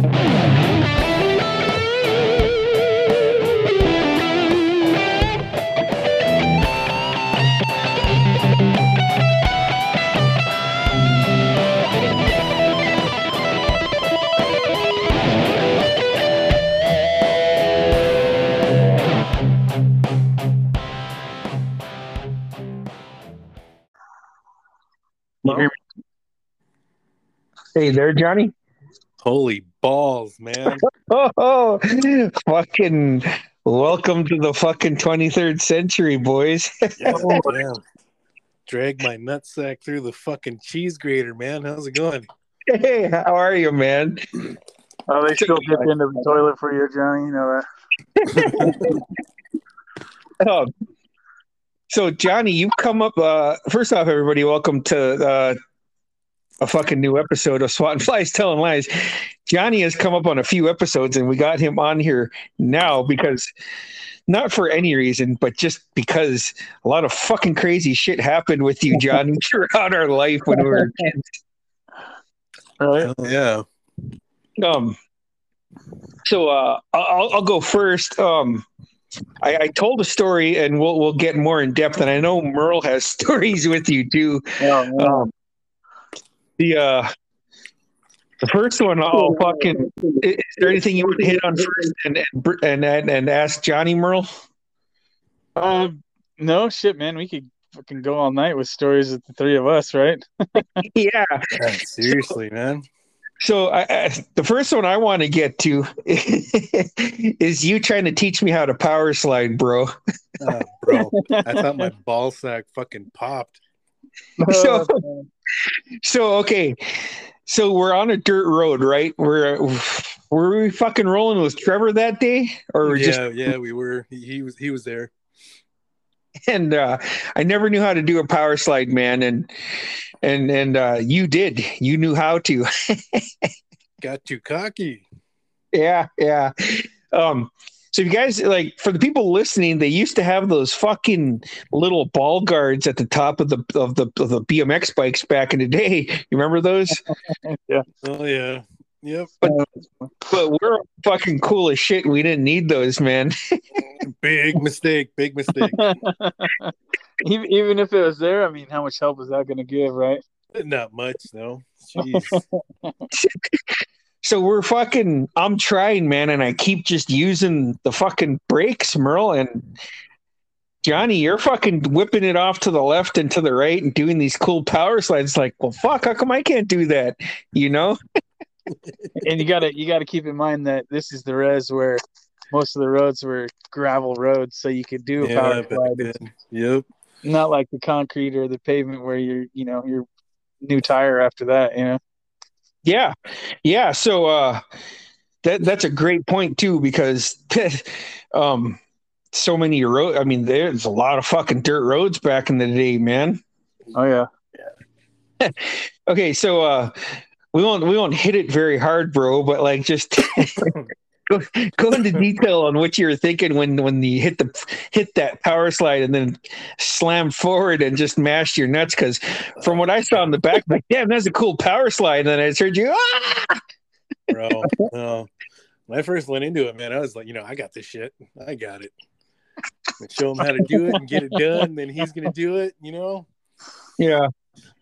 You hear me? Hey there, Johnny. Holy balls, man. Oh, oh, fucking welcome to the fucking 23rd century, boys. Yeah, damn. Drag my nutsack through the fucking cheese grater, man. How's it going? hey, how are you, man? Oh, they still dip into the toilet for you, Johnny. You know that. Oh, so, Johnny, you come up. Uh, first off, everybody, welcome to uh, a fucking new episode of SWAT and Flies Telling Lies. Johnny has come up on a few episodes, and we got him on here now because not for any reason, but just because a lot of fucking crazy shit happened with you, Johnny, throughout our life when we were kids. Right? Yeah. Um, so uh, I'll, I'll go first. Um, I, I told a story, and we'll we'll get more in depth. And I know Merle has stories with you too. Yeah, yeah. Um, the uh, the first one, I'll fucking. Is there anything you want to hit on first, and and and, and, and ask Johnny Merle? Uh, no shit, man. We could fucking go all night with stories of the three of us, right? Yeah. Yeah, Seriously, man. So I, I, the first one I want to get to is you trying to teach me how to power slide, bro. Oh, bro. I thought my ball sack fucking popped. So- So okay, so we're on a dirt road, right? We're were we fucking rolling with Trevor that day, or yeah, just yeah, we were. He, he was he was there. and uh, I never knew how to do a power slide, man, and and and uh, you did. You knew how to. Got too cocky. yeah, yeah. Um, so if you guys like for the people listening, they used to have those fucking little ball guards at the top of the of the of the BMX bikes back in the day. You remember those? Yeah. Oh yeah. Yep. But we're fucking cool as shit. We didn't need those, man. Big mistake. Big mistake. even, even if it was there, I mean, how much help is that going to give, right? Not much, no. Jeez. So we're fucking. I'm trying, man, and I keep just using the fucking brakes, Merle and Johnny. You're fucking whipping it off to the left and to the right and doing these cool power slides. Like, well, fuck, how come I can't do that? You know? and you gotta you gotta keep in mind that this is the res where most of the roads were gravel roads, so you could do a Yeah, power back slide. then. Yep. not like the concrete or the pavement where you're you know your new tire after that. You know. Yeah, yeah. So uh, that that's a great point too because um, so many road. I mean, there's a lot of fucking dirt roads back in the day, man. Oh yeah. Yeah. okay, so uh, we won't we won't hit it very hard, bro. But like, just go, go into detail on what you were thinking when when you hit the hit that power slide and then slam forward and just mashed your nuts. Because from what I saw in the back, like, damn, that's a cool power slide. And then I heard you. Ah! bro. No. When I first went into it, man, I was like, you know, I got this shit. I got it. And show him how to do it and get it done. Then he's gonna do it, you know. Yeah.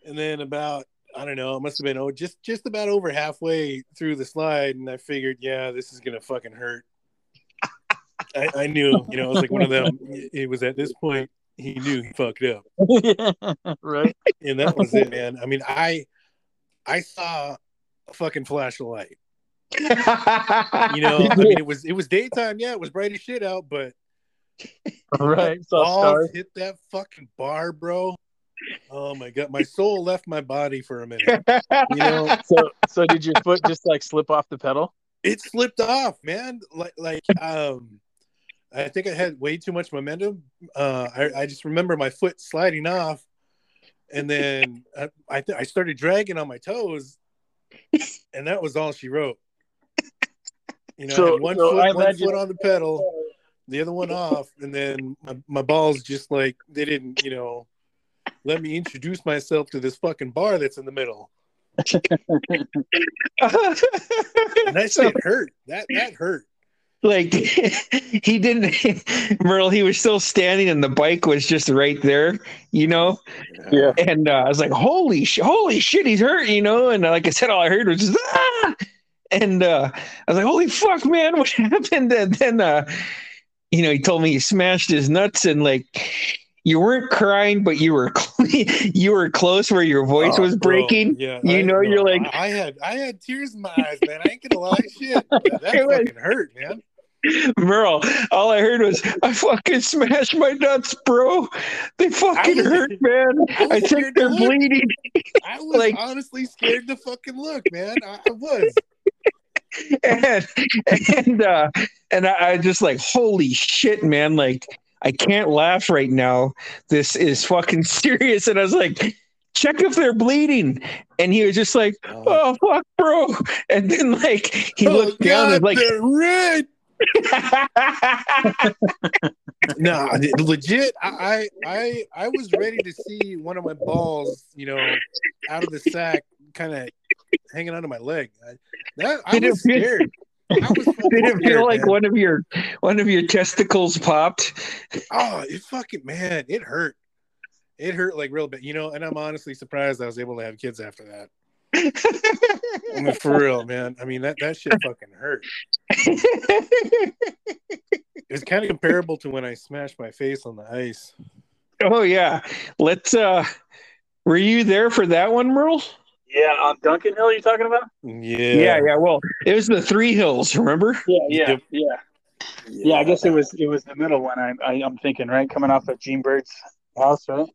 And then about I don't know, it must have been oh just just about over halfway through the slide, and I figured, yeah, this is gonna fucking hurt. I, I knew, you know, it was like one of them. It was at this point he knew he fucked up, right. and that was it, man. I mean, I I saw a fucking flash of light. You know, I mean, it was it was daytime, yeah, it was bright as shit out, but Right. Saw balls hit that fucking bar, bro. Oh my god, my soul left my body for a minute. You know, So so did your foot just like slip off the pedal? it slipped off, man. Like like um I think I had way too much momentum. Uh I, I just remember my foot sliding off and then I I, th- I started dragging on my toes and that was all she wrote. You know, So- one so I foot one imagine- foot on the pedal, the other one off, and then my, my balls just like they didn't, you know, let me introduce myself to this fucking bar that's in the middle. And that So, shit hurt. That that hurt. like he didn't Merle, he was still standing and the bike was just right there, you know? Yeah. And uh, I was like, holy sh- holy shit, he's hurt, you know? And uh, like I said, all I heard was just ah! and uh, I was like, holy fuck, man, what happened? And then uh, you know, he told me he smashed his nuts and like you weren't crying, but you were you were close where your voice Oh, was bro, breaking. Yeah, You I- know, you're like- I, had I had tears in my eyes, man. I ain't gonna lie, shit. That, fucking hurt, man. Merle, all I heard was, I fucking smashed my nuts, bro. They fucking was- hurt, man. I I think they're bleeding. I was Like- honestly scared to fucking look, man. I, I was. And and uh and I, I just like, holy shit, man. Like, I can't laugh right now. This is fucking serious. And I was like, check if they're bleeding. And he was just like, oh, oh fuck, bro. And then like he oh, looked down and like they're red. No, legit. I, I I I was ready to see one of my balls, you know, out of the sack, kind of hanging onto my leg. I, that, I was scared. I was fucking did it feel like man. one of your one of your testicles popped? Oh, it fucking man, it hurt. It hurt like real bad, you know. And I'm honestly surprised I was able to have kids after that. I mean, for real, man. I mean that that shit fucking hurt. It was kind of comparable to when I smashed my face on the ice. Oh yeah. Let's uh were you there for that one, Merle? Yeah, on Duncan Hill, you talking about? Yeah, Yeah, yeah. Well, it was the three hills, remember? Yeah, yeah, Yep. yeah. Yeah, I guess it was it was the middle one. I, I I'm thinking right, coming off of Gene Bird's house, right?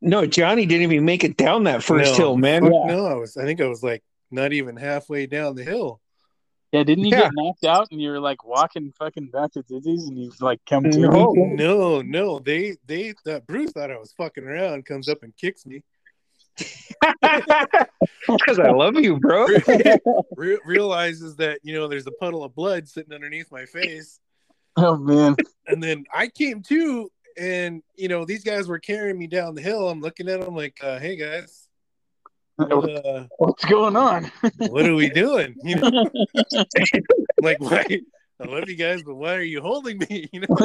No, Johnny didn't even make it down that first No. hill, man. Yeah. No, I was. I think I was like not even halfway down the hill. Yeah, didn't you Yeah. get knocked out and you were like walking fucking back to Dizzy's and you like come to No. No, no, they they that Bruce thought I was fucking around. Comes up and kicks me. Because I love you, bro. Re- realizes that you know there's a puddle of blood sitting underneath my face, Oh man. and then I came to, and you know these guys were carrying me down the hill. I'm looking at them like, uh, "Hey guys, uh, What's going on? what are we doing?" You know, like why? I love you guys, but why are you holding me? You know,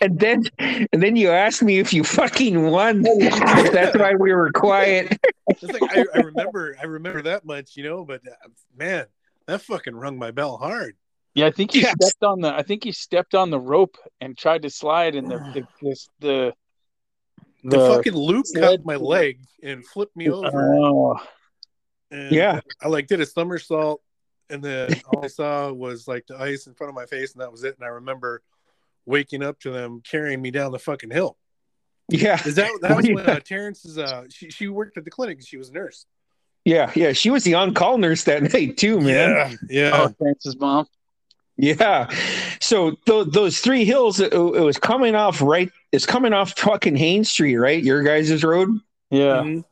And then and then you asked me if you fucking won. That's why we were quiet. like I, I remember, I remember that much, you know. But uh, man, that fucking rung my bell hard. Yeah, I think he Yes. stepped on the I think he stepped on the rope and tried to slide and the the this, the, The, fucking loop cut my leg and flipped me over. Oh, And Yeah. I like did a somersault, and then all I saw was like the ice in front of my face, and that was it. And I remember waking up to them carrying me down the fucking hill. Yeah. Is that that was Oh, when yeah. uh, Terrence's uh she she worked at the clinic and she was a nurse. Yeah. Yeah. She was the on-call nurse that night too, man. yeah, oh yeah. Francis mom. Yeah. So th- those three hills, it, it was coming off right. It's coming off fucking Haines Street, right? Your guys' road. Yeah. Mhm.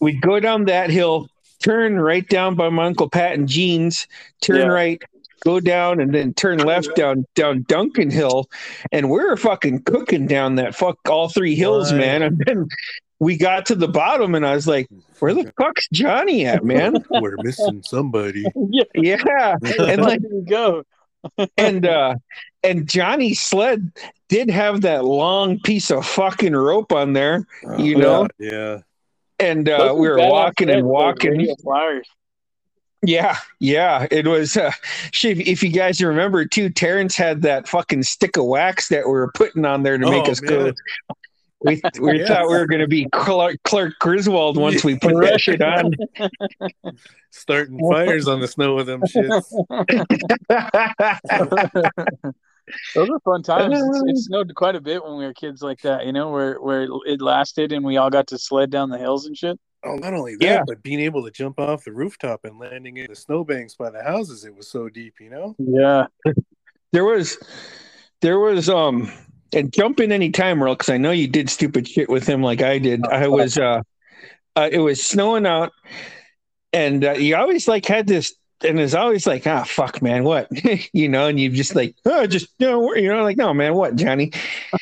We'd go down that hill, turn right down by my uncle Pat and Jeans, turn Yeah. right, go down, and then turn left down down Duncan Hill, and we're fucking cooking down that fuck all three hills, Right. man. And then we got to the bottom, and I was like, "Where the fuck's Johnny at, man?" We're missing somebody. yeah. yeah, and Where like go? and uh and Johnny's sled did have that long piece of fucking rope on there, you know, yeah. and uh, we were walking sleds, and those walking. Radio flyers. Yeah, yeah, it was. Uh, shit, if you guys remember too, Terrence had that fucking stick of wax that we were putting on there to make Oh, us go. man. We, we Yes. thought we were going to be Clark, Clark Griswold once we put that shit on. Starting fires on the snow with them shits. Those are fun times. It's, it snowed quite a bit when we were kids like that, you know, where where it lasted and we all got to sled down the hills and shit. Oh, not only that, Yeah. but being able to jump off the rooftop and landing in the snowbanks by the houses, it was so deep, you know? Yeah. there was, there was, um, and jump in any time, Earl, because I know you did stupid shit with him like I did. I was, uh, uh it was snowing out, and uh, you always like had this and it's always like, ah, fuck, man, what? you know, and you just like, oh, just you know, you know, like, no, man, what, Johnny?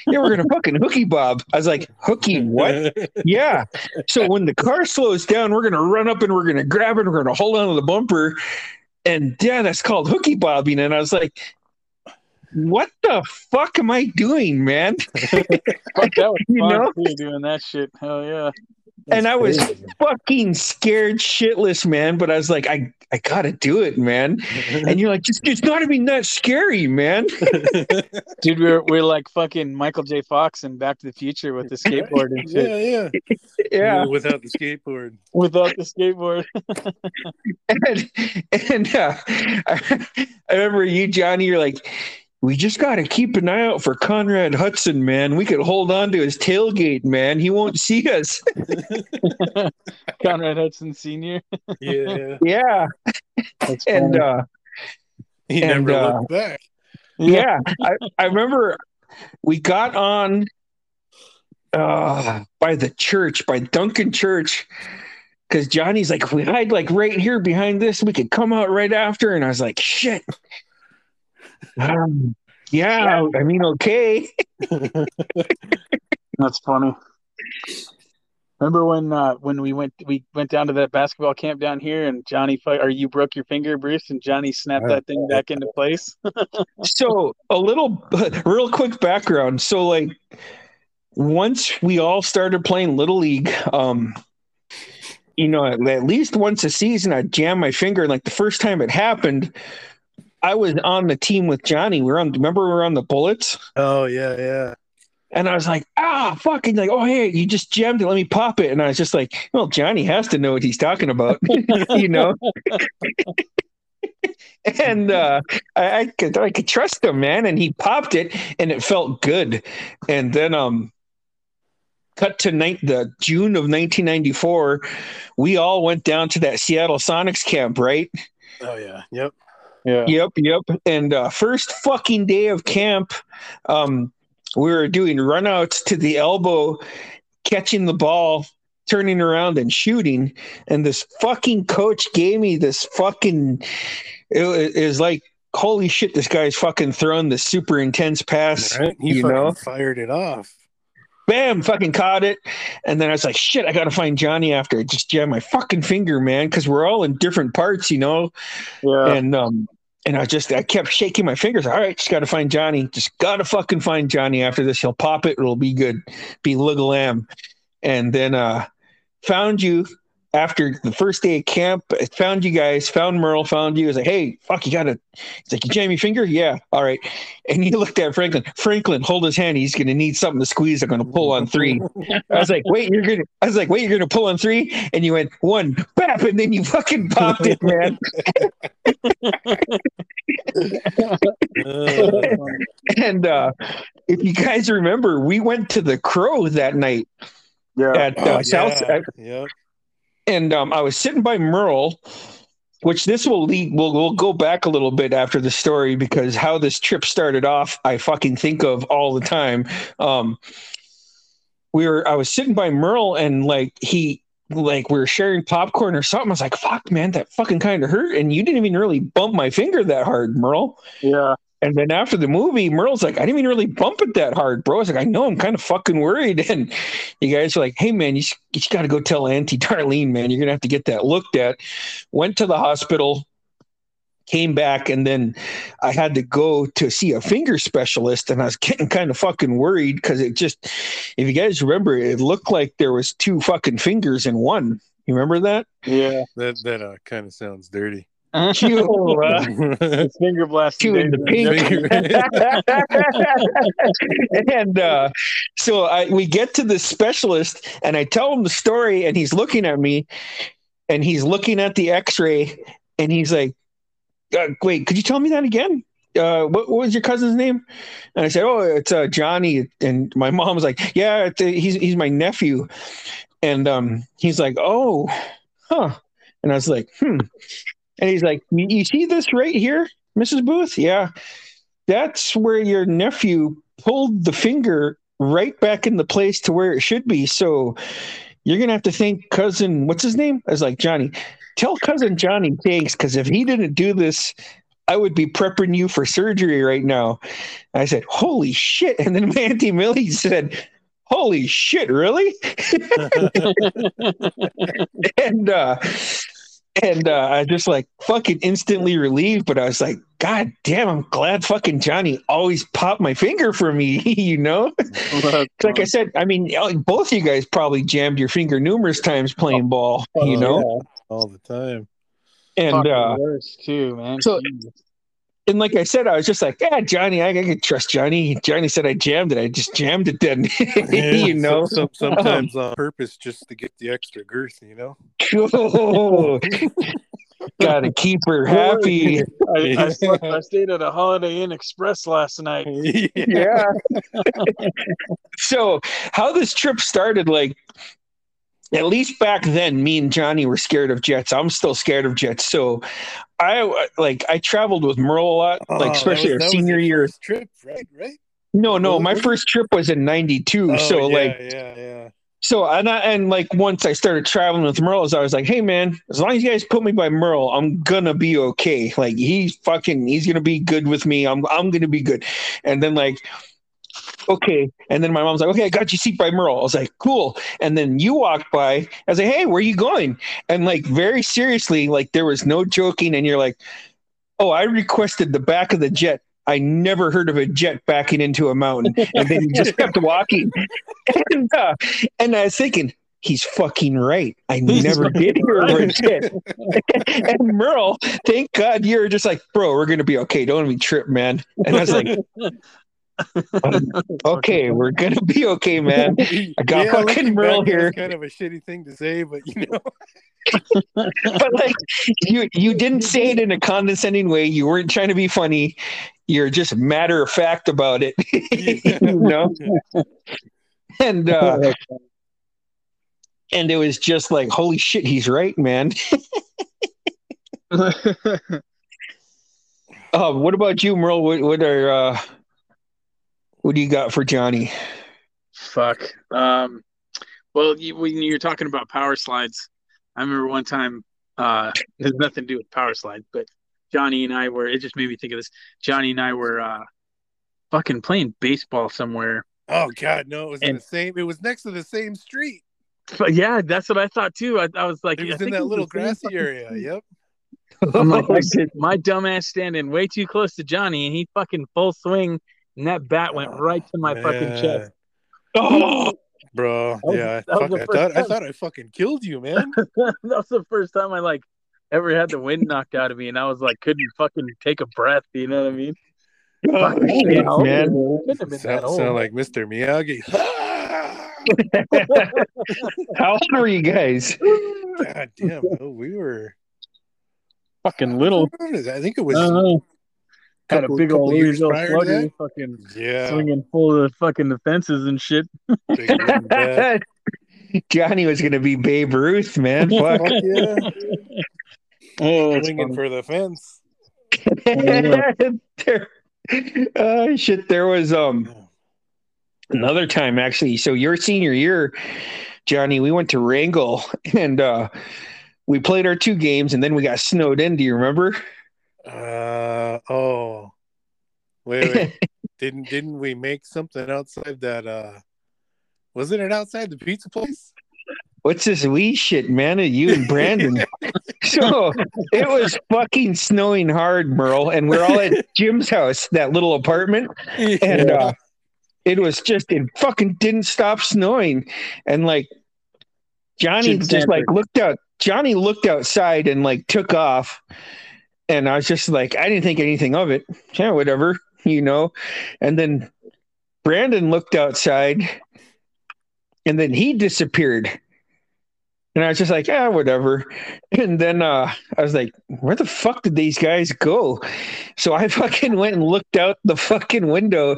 Yeah, we're gonna fucking hooky bob. I was like, hooky, what? yeah. So when the car slows down, we're gonna run up and we're gonna grab it, and we're gonna hold on to the bumper, and yeah, that's called hooky bobbing. And I was like, what the fuck am I doing, man? Fuck, that was You know? doing that shit. Hell yeah. And I was crazy. fucking scared shitless, man. But I was like, I, I gotta do it, man. And you're like, just it's gotta be that scary, man. Dude, we're we're like fucking Michael J. Fox and Back to the Future with the skateboard and shit. yeah, yeah, Yeah. Without the skateboard. Without the skateboard. And, and uh, I, I remember you, Johnny, you're like, we just got to keep an eye out for Conrad Hudson, man. We could hold on to his tailgate, man. He won't see us. Conrad Hudson Sr. Yeah, yeah. And uh, he And, never uh, looked back. yeah, I, I remember we got on uh, by the church, by Duncan Church, because Johnny's like, if we hide like right here behind this, we could come out right after. And I was like, shit. Um, yeah, I mean, okay. That's funny. Remember when uh, when we went we went down to that basketball camp down here and Johnny fight or you broke your finger, Bruce, and Johnny snapped that thing back into place? so a little real quick background so like once we all started playing little league um you know at at least once a season i'd jam my finger like the first time it happened i was on the team with johnny we were on remember we were on the bullets Oh yeah, yeah. and i was like ah fucking like oh hey you just jammed it let me pop it and i was just like well johnny has to know what he's talking about you know and uh, I, I could I could trust him, man. And he popped it, and it felt good. And then, um, cut to night the June of 1994, we all went down to that Seattle Sonics camp, right? Oh yeah. Yep. Yeah. Yep, yep. And uh, first fucking day of camp, um, we were doing runouts to the elbow, catching the ball, turning around and shooting. And this fucking coach gave me this fucking. It, it was like, holy shit, this guy's fucking throwing the super intense pass. Right? He you fucking know? fired it off. Bam, fucking caught it. And then I was like, shit, I got to find Johnny after. I just jammed my fucking finger, man, because we're all in different parts, you know? Yeah. and um and I just I kept shaking my fingers. All right, just got to find Johnny. Just got to fucking find Johnny after this. He'll pop it. It'll be good. Be Lug Lamb. And then uh found you after the first day of camp. I found you guys. Found Merle. Found you. I was like, hey, fuck, you got to. He's like, you jam your finger? Yeah. All right. And he looked at Franklin. Franklin, hold his hand. He's gonna need something to squeeze. I'm gonna pull on three. I was like, wait, you're gonna. I was like, wait, you're gonna pull on three, and you went one, bap, and then you fucking popped it, man. And uh, if you guys remember, we went to the Crow that night yeah. at uh, oh, South, yeah. Yep. And um, I was sitting by Merle. Which this will lead. We'll we'll go back a little bit after the story because how this trip started off, I fucking think of all the time. Um, we were. I was sitting by Merle, and like he, like we were sharing popcorn or something. I was like, "Fuck, man, that fucking kind of hurt." And you didn't even really bump my finger that hard, Merle. Yeah. And then after the movie, Merle's like, I didn't even really bump it that hard, bro. I was like, I know, I'm kind of fucking worried. And you guys are like, hey, man, you, you got to go tell Auntie Darlene, man, you're going to have to get that looked at. Went to the hospital, came back, and then I had to go to see a finger specialist. And I was getting kind of fucking worried because it just, if you guys remember, it looked like there was two fucking fingers in one. You remember that? Yeah. That that uh, kind of sounds dirty. Uh, finger two in the pink. and uh, so I, we get to the specialist, and I tell him the story, and he's looking at me, and he's looking at the X-ray, and he's like, uh, "Wait, could you tell me that again?" Uh, what, what was your cousin's name? And I said, "Oh, it's uh, Johnny." And my mom was like, "Yeah, uh, he's he's my nephew." And um, he's like, "Oh, huh." And I was like, "Hmm." And he's like, "You see this right here, Mrs. Booth? Yeah, that's where your nephew pulled the finger right back in the place to where it should be. So you're gonna have to thank cousin. What's his name? I was like Johnny. tell cousin Johnny thanks because if he didn't do this, I would be prepping you for surgery right now. I said, holy shit. And then my Auntie Millie said, holy shit, really? and uh and uh, I just like fucking instantly relieved, but I was like, God damn, I'm glad fucking Johnny always popped my finger for me, you know? like I said, I mean, both you guys probably jammed your finger numerous times playing ball, oh, you know? Yeah. All the time. And uh worse too, man. So and like I said, I was just like, yeah, Johnny, I, I can trust Johnny. Johnny said I jammed it. I just jammed it then. Yeah, you know, some, some, sometimes um, on purpose just to get the extra girth, you know. Oh, gotta keep her happy. I, I, slept, I, stayed at a Holiday Inn Express last night. yeah. so, how this trip started, like, at least back then, me and Johnny were scared of jets. I'm still scared of jets. So I like I traveled with Merle a lot, oh, like especially was, our senior year trip, right? Right. No, no, my first trip was in '92. Oh, so yeah, like, yeah, yeah. So and I, and like once I started traveling with Merle, I was like, hey man, as long as you guys put me by Merle, I'm gonna be okay. Like he's fucking, he's gonna be good with me. I'm I'm gonna be good. And then like okay. And then my mom's like, okay, I got you seat by Merle. I was like, cool. And then you walked by. I was like, hey, where are you going? And like very seriously, like there was no joking. And you're like, oh, I requested the back of the jet. I never heard of a jet backing into a mountain. And then you just kept walking. And, uh, and I was thinking, he's fucking right. I never did hear of a jet. and Merle, thank God you're just like, bro, we're gonna be okay. Don't let me trip, man. And I was like, okay, we're gonna be okay, man. I got yeah, fucking Merle here. Kind of a shitty thing to say, but you know. but like you you didn't say it in a condescending way. You weren't trying to be funny. You're just matter of fact about it. you know? And uh and it was just like, holy shit, he's right, man. uh, what about you, Merle? What, what are uh what do you got for Johnny? Fuck. Um, well, you, when you're talking about power slides, I remember one time. Uh, it has nothing to do with power slides, but Johnny and I were. It just made me think of this. Johnny and I were uh, fucking playing baseball somewhere. Oh God, no! It was and, in the same. It was next to the same street. But yeah, that's what I thought too. I, I was like, it was in that little grassy fucking... area. Yep. I'm like, I did, my dumbass standing way too close to Johnny, and he fucking full swing and that bat went oh, right to my oh, fucking chest. Oh, bro, was, yeah, I, fuck, I thought I thought I fucking killed you, man. that was the first time I like ever had the wind knocked out of me, and I was like, couldn't fucking take a breath. You know what I mean? Oh, shit, man. Sound, sound like Mr. Miyagi. How old are you guys? God damn, we were fucking little. I think it was Got a big old years slugger, fucking yeah, swinging full of fucking the fences and shit. Johnny was gonna be Babe Ruth, man. Fuck, Fuck yeah. oh, swinging for the fence. there, oh shit! There was um another time actually. So your senior year, Johnny, we went to Wrangell and uh we played our two games and then we got snowed in. Do you remember? Uh oh. Wait, wait. didn't didn't we make something outside that uh wasn't it outside the pizza place? What's this wee shit, man? Of you and Brandon. so it was fucking snowing hard, Merle, and we're all at Jim's house, that little apartment. Yeah. And uh it was just it fucking didn't stop snowing. And like Johnny just like looked out Johnny looked outside and like took off and I was just like, I didn't think anything of it. Yeah, whatever, you know. And then Brandon looked outside and then he disappeared. And I was just like, yeah, whatever. And then uh, I was like, where the fuck did these guys go? So I fucking went and looked out the fucking window,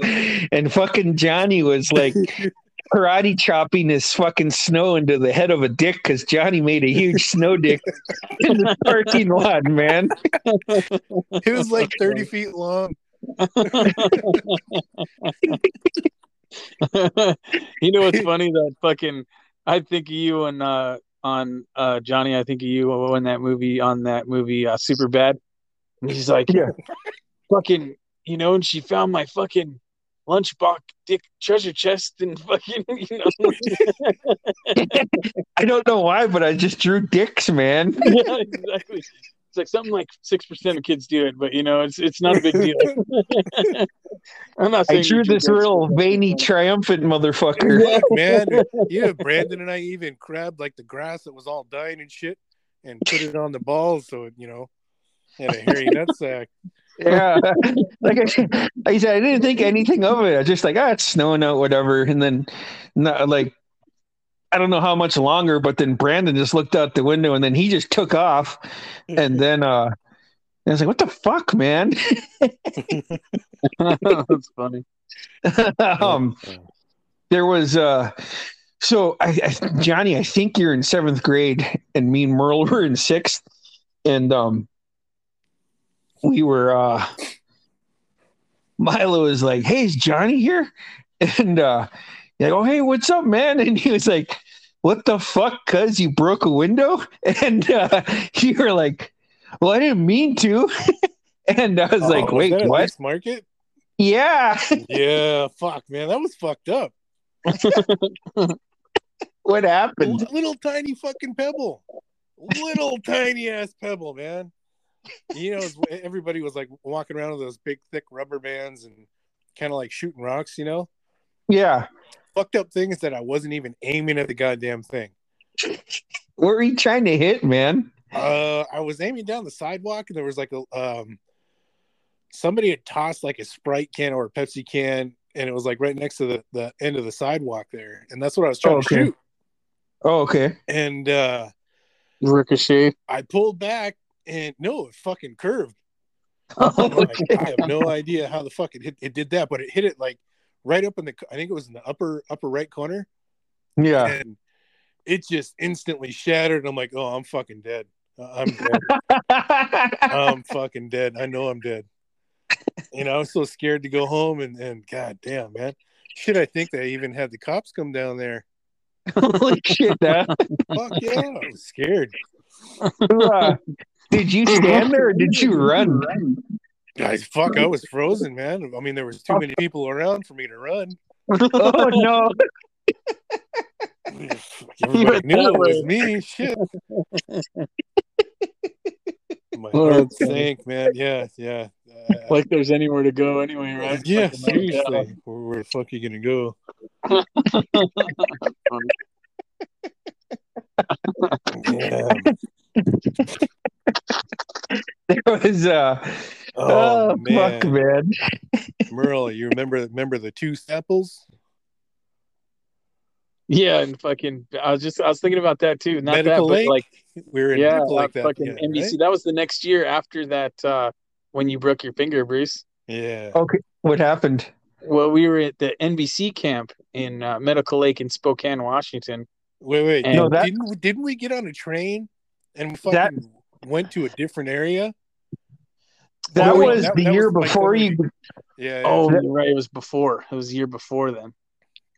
and fucking Johnny was like karate chopping his fucking snow into the head of a dick because Johnny made a huge snow dick in the parking lot, man. It was like 30 feet long. you know what's funny? That fucking I think you and uh on uh Johnny. I think of you when that movie on that movie uh, Superbad. And he's like, Yeah. fucking, you know, and she found my fucking lunchbox dick treasure chest and fucking, you know. I don't know why, but I just drew dicks, man. yeah, exactly. It's like something like six percent of kids do it, but you know, it's it's not a big deal. I'm not I drew this real veiny, triumphant motherfucker. Fuck, man. Yeah, Brandon and I even grabbed like the grass that was all dying and shit and put it on the balls so it, you know, had a hairy nutsack. Yeah, like I, I said, I didn't think anything of it. I was just like, ah, it's snowing out, whatever. And then, not, like, I don't know how much longer, but then Brandon just looked out the window and then he just took off. And then, uh, I was like, what the fuck, man? That's funny. um, there was uh so I, I Johnny, I think you're in seventh grade and me and Merle were in sixth. And um we were uh Milo was like, Hey, is Johnny here? And uh like, oh hey, what's up, man? And he was like, What the fuck, cuz you broke a window? And uh you were like, Well, I didn't mean to. and I was like, Oh, was Wait, that at what? Market? Yeah. Yeah, fuck, man, that was fucked up. what happened? li- little tiny fucking pebble, little tiny ass pebble, man. You know, everybody was like walking around with those big, thick rubber bands and kind of like shooting rocks. You know, Yeah. fucked up things that I wasn't even aiming at the goddamn thing. Where are you trying to hit, man? Uh, I was aiming down the sidewalk, and there was like a um, somebody had tossed like a Sprite can or a Pepsi can, and it was like right next to the the end of the sidewalk there, and that's what I was trying Oh, to okay. shoot. Oh, okay. And uh, Ricochet. I pulled back, and no, it fucking curved. Oh, like, okay. I have no idea how the fuck it hit. It did that, but it hit it like right up in the. I think it was in the upper upper right corner, Yeah. and it just instantly shattered. I'm like, oh, I'm fucking dead. Uh, I'm dead. I'm fucking dead. I know I'm dead. You know, I was so scared to go home, and and god damn, man, shit. I think they even had the cops come down there. Holy shit! Fuck yeah, I was scared. Uh, did you stand there or did you run? Guys, fuck, I was frozen, man. I mean, there was too many people around for me to run. Oh no! Everybody knew it was me. Shit. My heart sank, man. Yeah, yeah. Uh, Like there's anywhere to go anyway, right? yeah, Fucking, seriously. Where, where the fuck are you gonna go? Yeah. There was uh Oh, oh, man. fuck man. Merle, you remember remember the two samples? Yeah, and fucking I was just I was thinking about that too. Not Medical that, Lake? but like We were in yeah, Medical uh, Lake that fucking yeah, NBC. right? That was the next year after that uh when you broke your finger, Bruce. Yeah. Okay, what happened? Well, we were at the NBC camp in uh, Medical Lake in Spokane, Washington. Wait, wait. And- No, that- didn't didn't we get on a train and we That- went to a different area? That Oh, wait, was that- the that year was before the- you. Yeah. yeah. Oh, you're right. It was before. It was a year before then.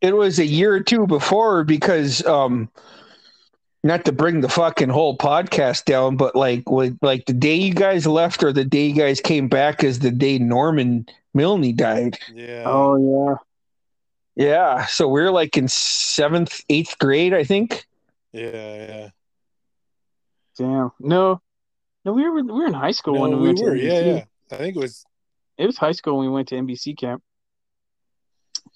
It was a year or two before because um, not to bring the fucking whole podcast down, but like like the day you guys left or the day you guys came back is the day Norman Milne died. yeah. Oh yeah. Yeah, so we're like in seventh, eighth grade, I think. Yeah, yeah. Damn. No. No, we were we were in high school No, when we, we went were. to NBC. Yeah, yeah. I think it was. It was high school when we went to NBC camp.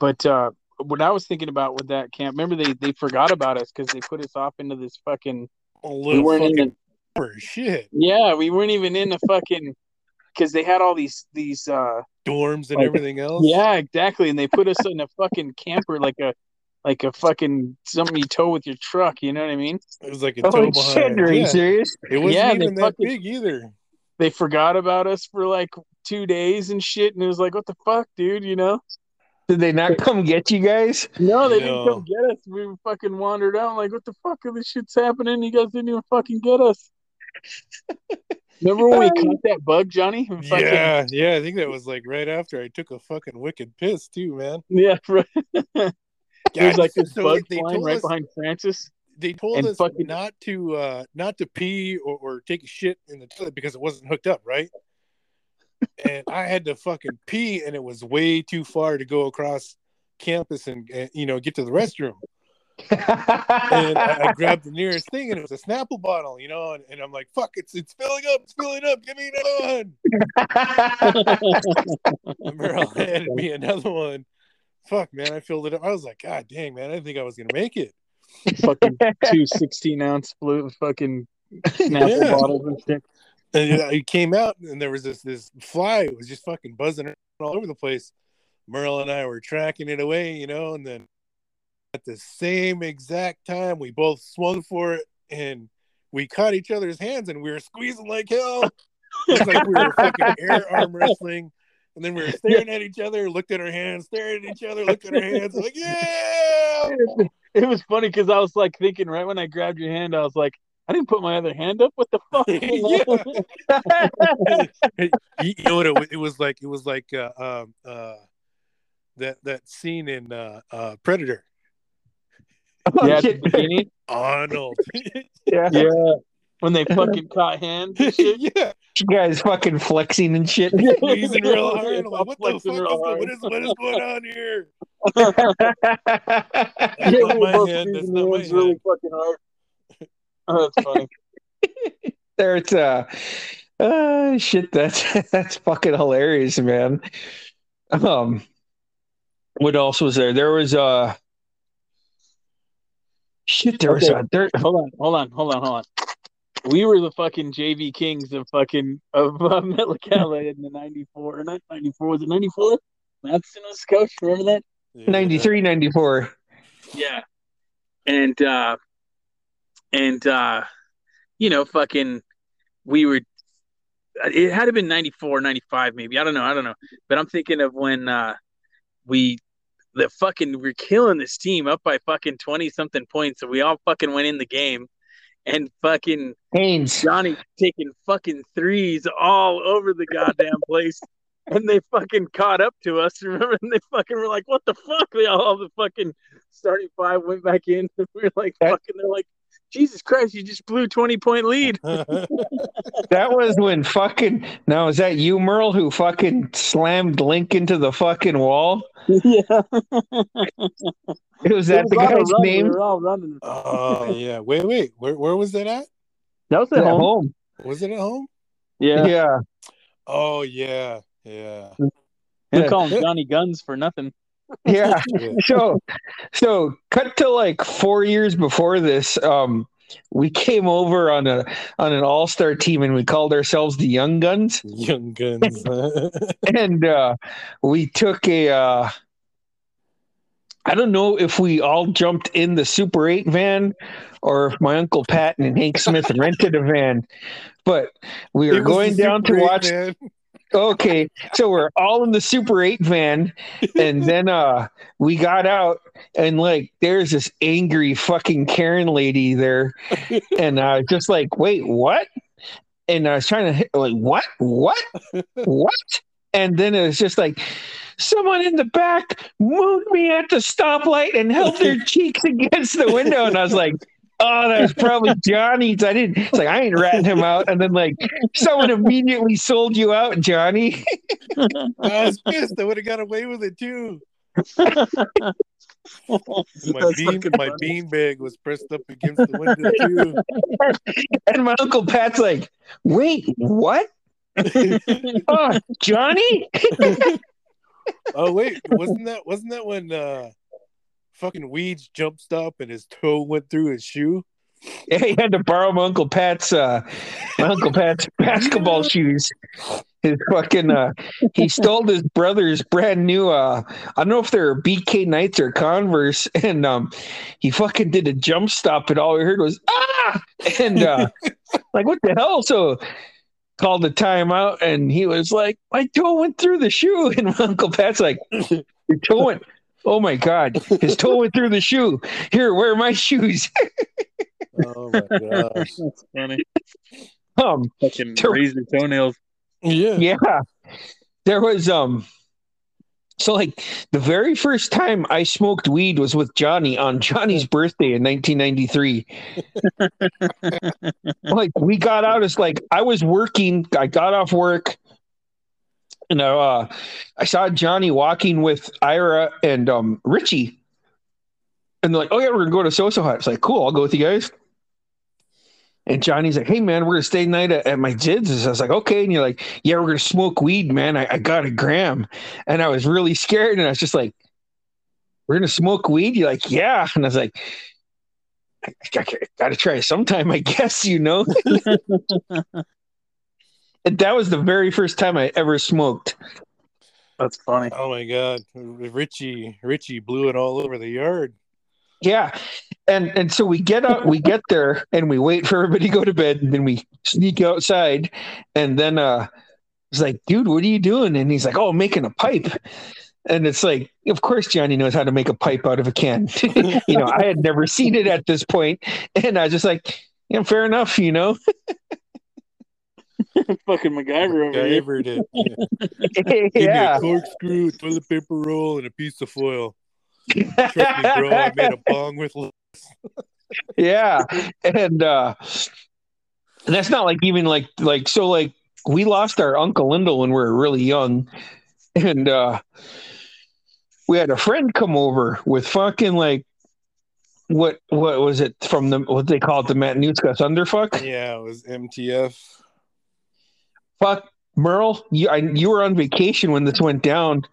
But uh what I was thinking about with that camp, remember they they forgot about us because they put us off into this fucking A we weren't fucking even for shit yeah we weren't even in the fucking because they had all these these uh dorms and Like, everything else. yeah exactly and they put us in a fucking camper like a like a fucking something you tow with your truck you know what I mean it was like a Oh tow shit, behind. are you Yeah. serious? It wasn't Yeah, they even that fucking- big either. they forgot about us for like two days and shit and it was like what the fuck dude you know Did they not come get you guys? No, they No. didn't come get us. We fucking wandered out like, what the fuck are this shit's happening? You guys didn't even fucking get us. Remember when we caught that bug, Johnny? Fucking- Yeah, yeah. I think that was like right after I took a fucking wicked piss too, man. yeah, right. There was God, like this so bug they flying right us- behind Francis. they told us fucking- not to uh not to pee or, or take a shit in the toilet because it wasn't hooked up, right? and I had to fucking pee, and it was way too far to go across campus and, and you know get to the restroom. And I, I grabbed the nearest thing, and it was a Snapple bottle, you know, and, and I'm like, "Fuck, it's it's filling up, it's filling up, give me another one." Merle handed me another one. Fuck, man, I filled it up. I was like, God dang, man, I didn't think I was gonna make it. fucking two 16 ounce blue fucking Snapple Yeah. bottles and shit. And it came out, and there was this this fly. It was just fucking buzzing all over the place. Merle and I were tracking it away, you know, and then at the same exact time, we both swung for it, and we caught each other's hands, and we were squeezing like hell. It was like we were fucking air arm wrestling. And then we were staring at each other, looked at our hands, staring at each other, looked at our hands, like, yeah. It was funny because I was like thinking right when I grabbed your hand, I was like, I didn't put my other hand up. What the fuck? you you know what it, it was like? It was like uh, um, uh, that that scene in uh, uh, Predator. yeah, at the beginning. Arnold. yeah. Yeah. When they fucking caught hands and shit. yeah, You guys fucking flexing and shit. squeezing real hard. Like, what the fuck? Is the, what is what is going on here? Yeah, That's we not my hand. That's not my hands really fucking hard. Oh, that's funny. There's uh, uh shit that's that's fucking hilarious, man. Um what else was there? There was uh shit, there was Okay. uh there hold on, hold on, hold on, hold on. We were the fucking JV Kings of fucking of uh, Metlakatla in the '94 or not '94 was it '94? Madison was coach. Remember that? Yeah. 93, 94. Yeah. And uh and uh you know, fucking we were it had to been 94, 95 maybe. I don't know, I don't know. But I'm thinking of when uh we the fucking we're killing this team up by fucking 20 something points. and we all fucking went in the game and fucking Haynes. Johnny taking fucking threes all over the goddamn place. And they fucking caught up to us, remember? And they fucking were like, "What the fuck?" They all, all the fucking starting five went back in. we were like, That- "Fucking!" They're like, "Jesus Christ, you just blew twenty point lead." That was when fucking now is that you, Merle, who fucking slammed Link into the fucking wall? yeah, It was that the guy's name? We were all running. oh yeah. Wait, wait. Where where was that at? That was At at home. home. Was it at home? Yeah, Yeah. Oh yeah, yeah. we Yeah. call him Johnny Guns for nothing. Yeah. so so cut to like four years before this um we came over on a on an all-star team and we called ourselves the young guns Young Guns. and uh we took a uh I don't know if we all jumped in the Super 8 van or if my uncle Pat and Hank Smith rented a van, but we were going down to watch. Okay so we're all in the super 8 van and then uh we got out and like there's this angry fucking karen lady there and I uh just like wait what? And i was trying to hit, like what? What? What? And then it was just like someone in the back moved me at the stoplight and held their cheeks against the window and i was like Oh, that was probably Johnny's. I didn't. It's like I ain't ratting him out, and then like someone immediately sold you out, Johnny. I was pissed. I would have got away with it too. My That's bean, my bean bag was pressed up against the window too. And my uncle Pat's like, "Wait, what? Oh, Johnny? Oh wait, wasn't that wasn't that when uh fucking Weeds jump stop and his toe went through his shoe? Yeah, he had to borrow my uncle Pat's uh, my uncle Pat's basketball shoes. His fucking uh, he stole his brother's brand new uh, I don't know if they're BK Knights or Converse, and um, he fucking did a jump stop, and all we heard was ah, and uh, like what the hell? So called the timeout, and he was like, my toe went through the shoe, and my uncle Pat's like, your toe went. Oh my God! His toe went through the shoe. Here, wear my shoes. Oh my gosh. That's funny. Um, Fucking Ter- razor toenails. Yeah. yeah, there was um, So like the very first time I smoked weed was with Johnny on Johnny's birthday in 1993. like we got out it's like I was working, I got off work and uh, I saw Johnny walking with Ira and um, Richie. And they're like, "Oh yeah, we're gonna go to Soso Hut." It's like, "Cool, I'll go with you guys." And Johnny's like, "Hey man, we're gonna stay night at, at my Jids." I was like, "Okay." And you're like, "Yeah, we're gonna smoke weed, man. I, I got a gram," and I was really scared. And I was just like, "We're gonna smoke weed?" You're like, "Yeah," and I was like, "I, I, I gotta try it sometime, I guess." You know. and that was the very first time I ever smoked. That's funny. Oh my god, Richie, Richie blew it all over the yard. Yeah. And and so we get up, we get there and we wait for everybody to go to bed, and then we sneak outside, and then uh it's like, dude, what are you doing? And he's like, Oh, making a pipe. And it's like, of course Johnny knows how to make a pipe out of a can. you know, I had never seen it at this point, and I was just like, yeah, fair enough, you know. Fucking MacGyver over here. MacGyvered it. Give me yeah. a corkscrew, toilet paper roll, and a piece of foil. Trust me, bro. I made a bong with. yeah and uh and that's not like even like like so like we lost our uncle Lyndall when we were really young and uh we had a friend come over with fucking like what what was it from the what they call it the Matanuska Thunderfuck Yeah, it was MTF. Fuck Merle you I, you were on vacation when this went down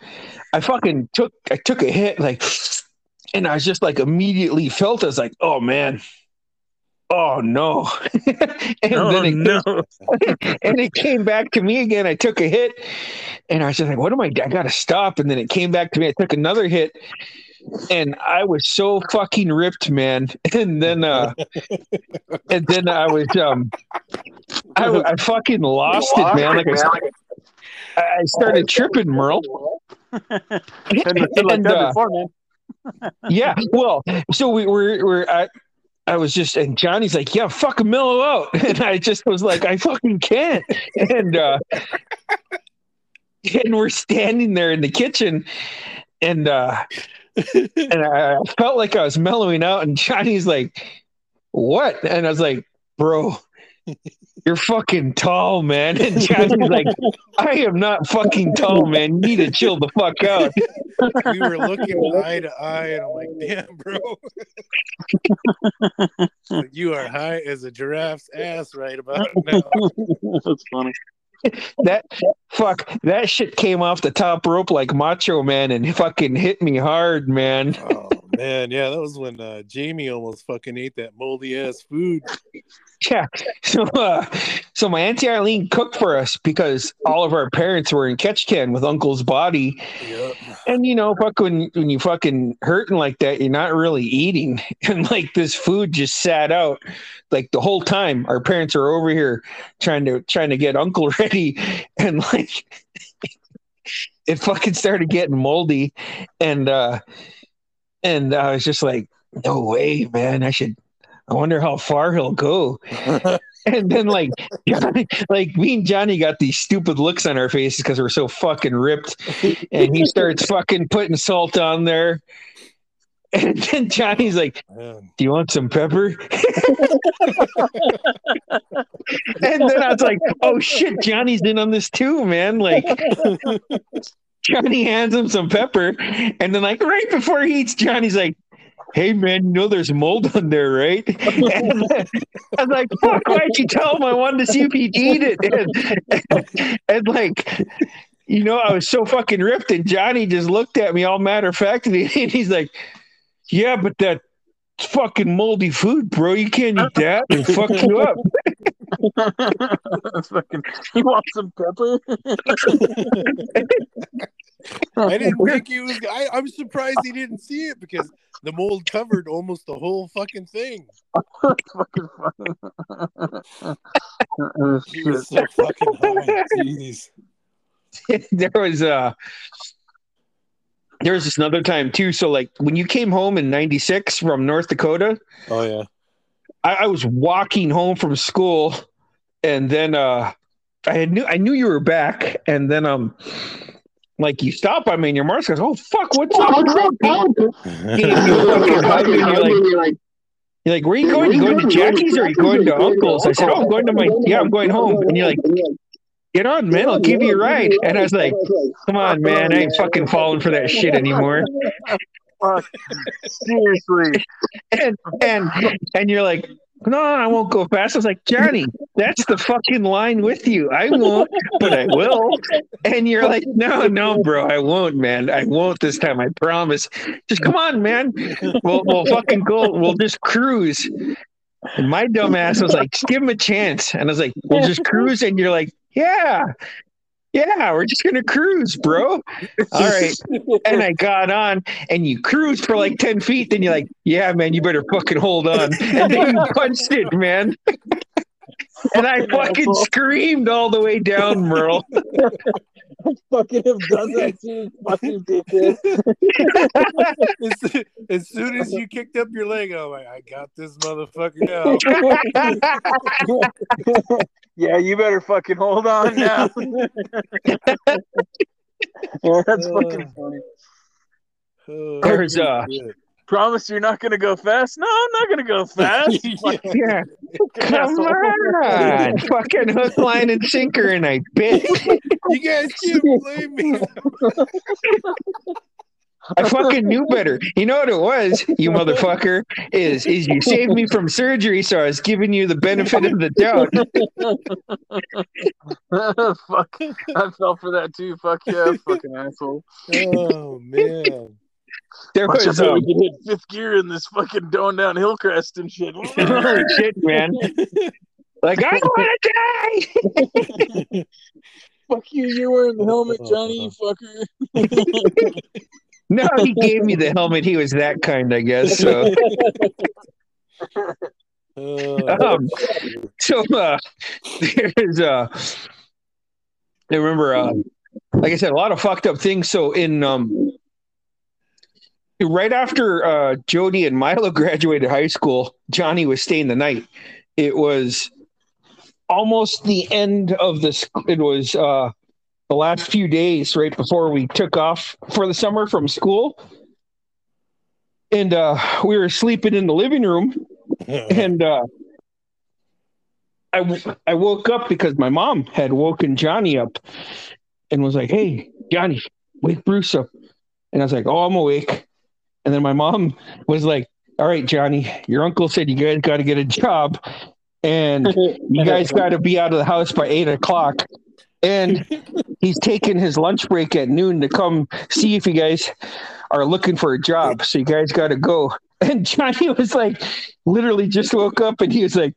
I fucking took I took a hit like and I was just like immediately felt I was like oh man oh no and Oh then it no! and it came back to me again. I took a hit, and I was just like, "What am I? I gotta stop!" And then it came back to me. I took another hit, and I was so fucking ripped, man. And then, uh, and then I was, um, I, I fucking lost it, man. Like I, I started tripping, Merle. Hadn't been like And, uh, yeah. Well, so we were, we're, I, I was just, and Johnny's like, yeah, fuck mellow out. And I just was like, I fucking can't. And, uh, and we're standing there in the kitchen and, uh, and I felt like I was mellowing out. And Johnny's like, what? And I was like, bro, you're fucking tall, man. And Johnny's like, I am not fucking tall, man. You need to chill the fuck out. We were looking eye to eye, and I'm like, "Damn, bro, you are high as a giraffe's ass right about now." That's funny. That fuck that shit came off the top rope like Macho Man and fucking hit me hard, man. Oh man, yeah, that was when uh, Jamie almost fucking ate that moldy ass food. Yeah. So uh so my Auntie Eileen cooked for us because all of our parents were in Ketchikan with Uncle's body. Yep. And you know, fuck when when you fucking hurting like that, you're not really eating. And like this food just sat out like the whole time. Our parents are over here trying to trying to get Uncle ready. And like it fucking started getting moldy. And uh and I was just like, no way, man. I should I wonder how far he'll go. And then like Johnny, like me and Johnny got these stupid looks on our faces because we're so fucking ripped. And he starts fucking putting salt on there. And then Johnny's like, oh, Do you want some pepper? and then I was like, Oh shit, Johnny's in on this too, man. Like Johnny hands him some pepper, and then like right before he eats, Johnny's like, "Hey man, you know there's mold on there, right?" And I was like, "Fuck! Why'd you tell him I wanted to see if he'd eat it?" And, and, like, you know, I was so fucking ripped, and Johnny just looked at me all matter of fact, and he's like, "Yeah, but that." Fucking moldy food, bro. You can't eat that. It'll fuck you up. Fucking. You want some pepper? I didn't think he was. I, I'm surprised he didn't see it because the mold covered almost the whole fucking thing. That's fucking funny. Oh, He was so fucking high. Jeez. there was uh there was this another time too. So like when you came home in '96 from North Dakota, Oh yeah. I, I was walking home from school, and then uh I had knew I knew you were back, and then um like you stop on me and your Mars goes, "Oh fuck, what's up?" Gave you a fucking hug, and you're like, you're like, "Where are you going? You going to Jackie's or are you going to Uncle's?" I said, "Oh, I'm going to my yeah, I'm going home." And you're like, "Get on, man, I'll give you a ride." And I was like, "Come on, man, I ain't fucking falling for that shit anymore." Fuck. Seriously. and and and you're like, no, I won't go fast. I was like, Johnny, that's the fucking line with you. I won't, but I will. And you're like, no, no, bro, I won't, man. I won't this time. I promise. Just come on, man. We'll we'll fucking go. We'll just cruise. And my dumb ass was like, just give him a chance. And I was like, we'll just cruise. And you're like, yeah. Yeah, we're just gonna cruise, bro. All right. And I got on and you cruise for like 10 feet, then you're like, yeah, man, you better fucking hold on. And then you punched it, man. And I fucking screamed all the way down, Merle. fucking have done that too, fucking dickhead. as, as soon as you kicked up your leg, I'm like, I got this motherfucker now. yeah, you better fucking hold on now. yeah, that's fucking funny. Oh, There's, uh. Promise you're not gonna go fast? No, I'm not gonna go fast. Yeah. Come on. fucking hook, line, and sinker, and I bit. you guys can't blame me. I fucking knew better. You know what it was, you motherfucker? Is is you saved me from surgery, so I was giving you the benefit of the doubt. Fuck. I fell for that too. Fuck yeah, fucking asshole. Oh man. There Watch out was that um, we can hit fifth gear in this fucking going down Hillcrest and shit. holy shit, man. Like I want to die. Fuck you, you're wearing the helmet, Johnny, you fucker. No, he gave me the helmet. He was that kind, I guess. So, Oh, um, so uh, there's uh, I remember, uh, like I said, a lot of fucked up things. So in um, right after uh, Jody and Milo graduated high school, Johnny was staying the night. It was almost the end of the. sc- It was uh, the last few days right before we took off for the summer from school, and uh, we were sleeping in the living room and uh, I w- I woke up because my mom had woken Johnny up and was like, "Hey, Johnny, wake Bruce up." And I was like, "Oh, I'm awake." And then my mom was like, "All right, Johnny, your uncle said you guys got to get a job, and you guys got to be out of the house by eight o'clock." And he's taking his lunch break at noon to come see if you guys are looking for a job. So you guys got to go. And Johnny was like, literally just woke up and he was like,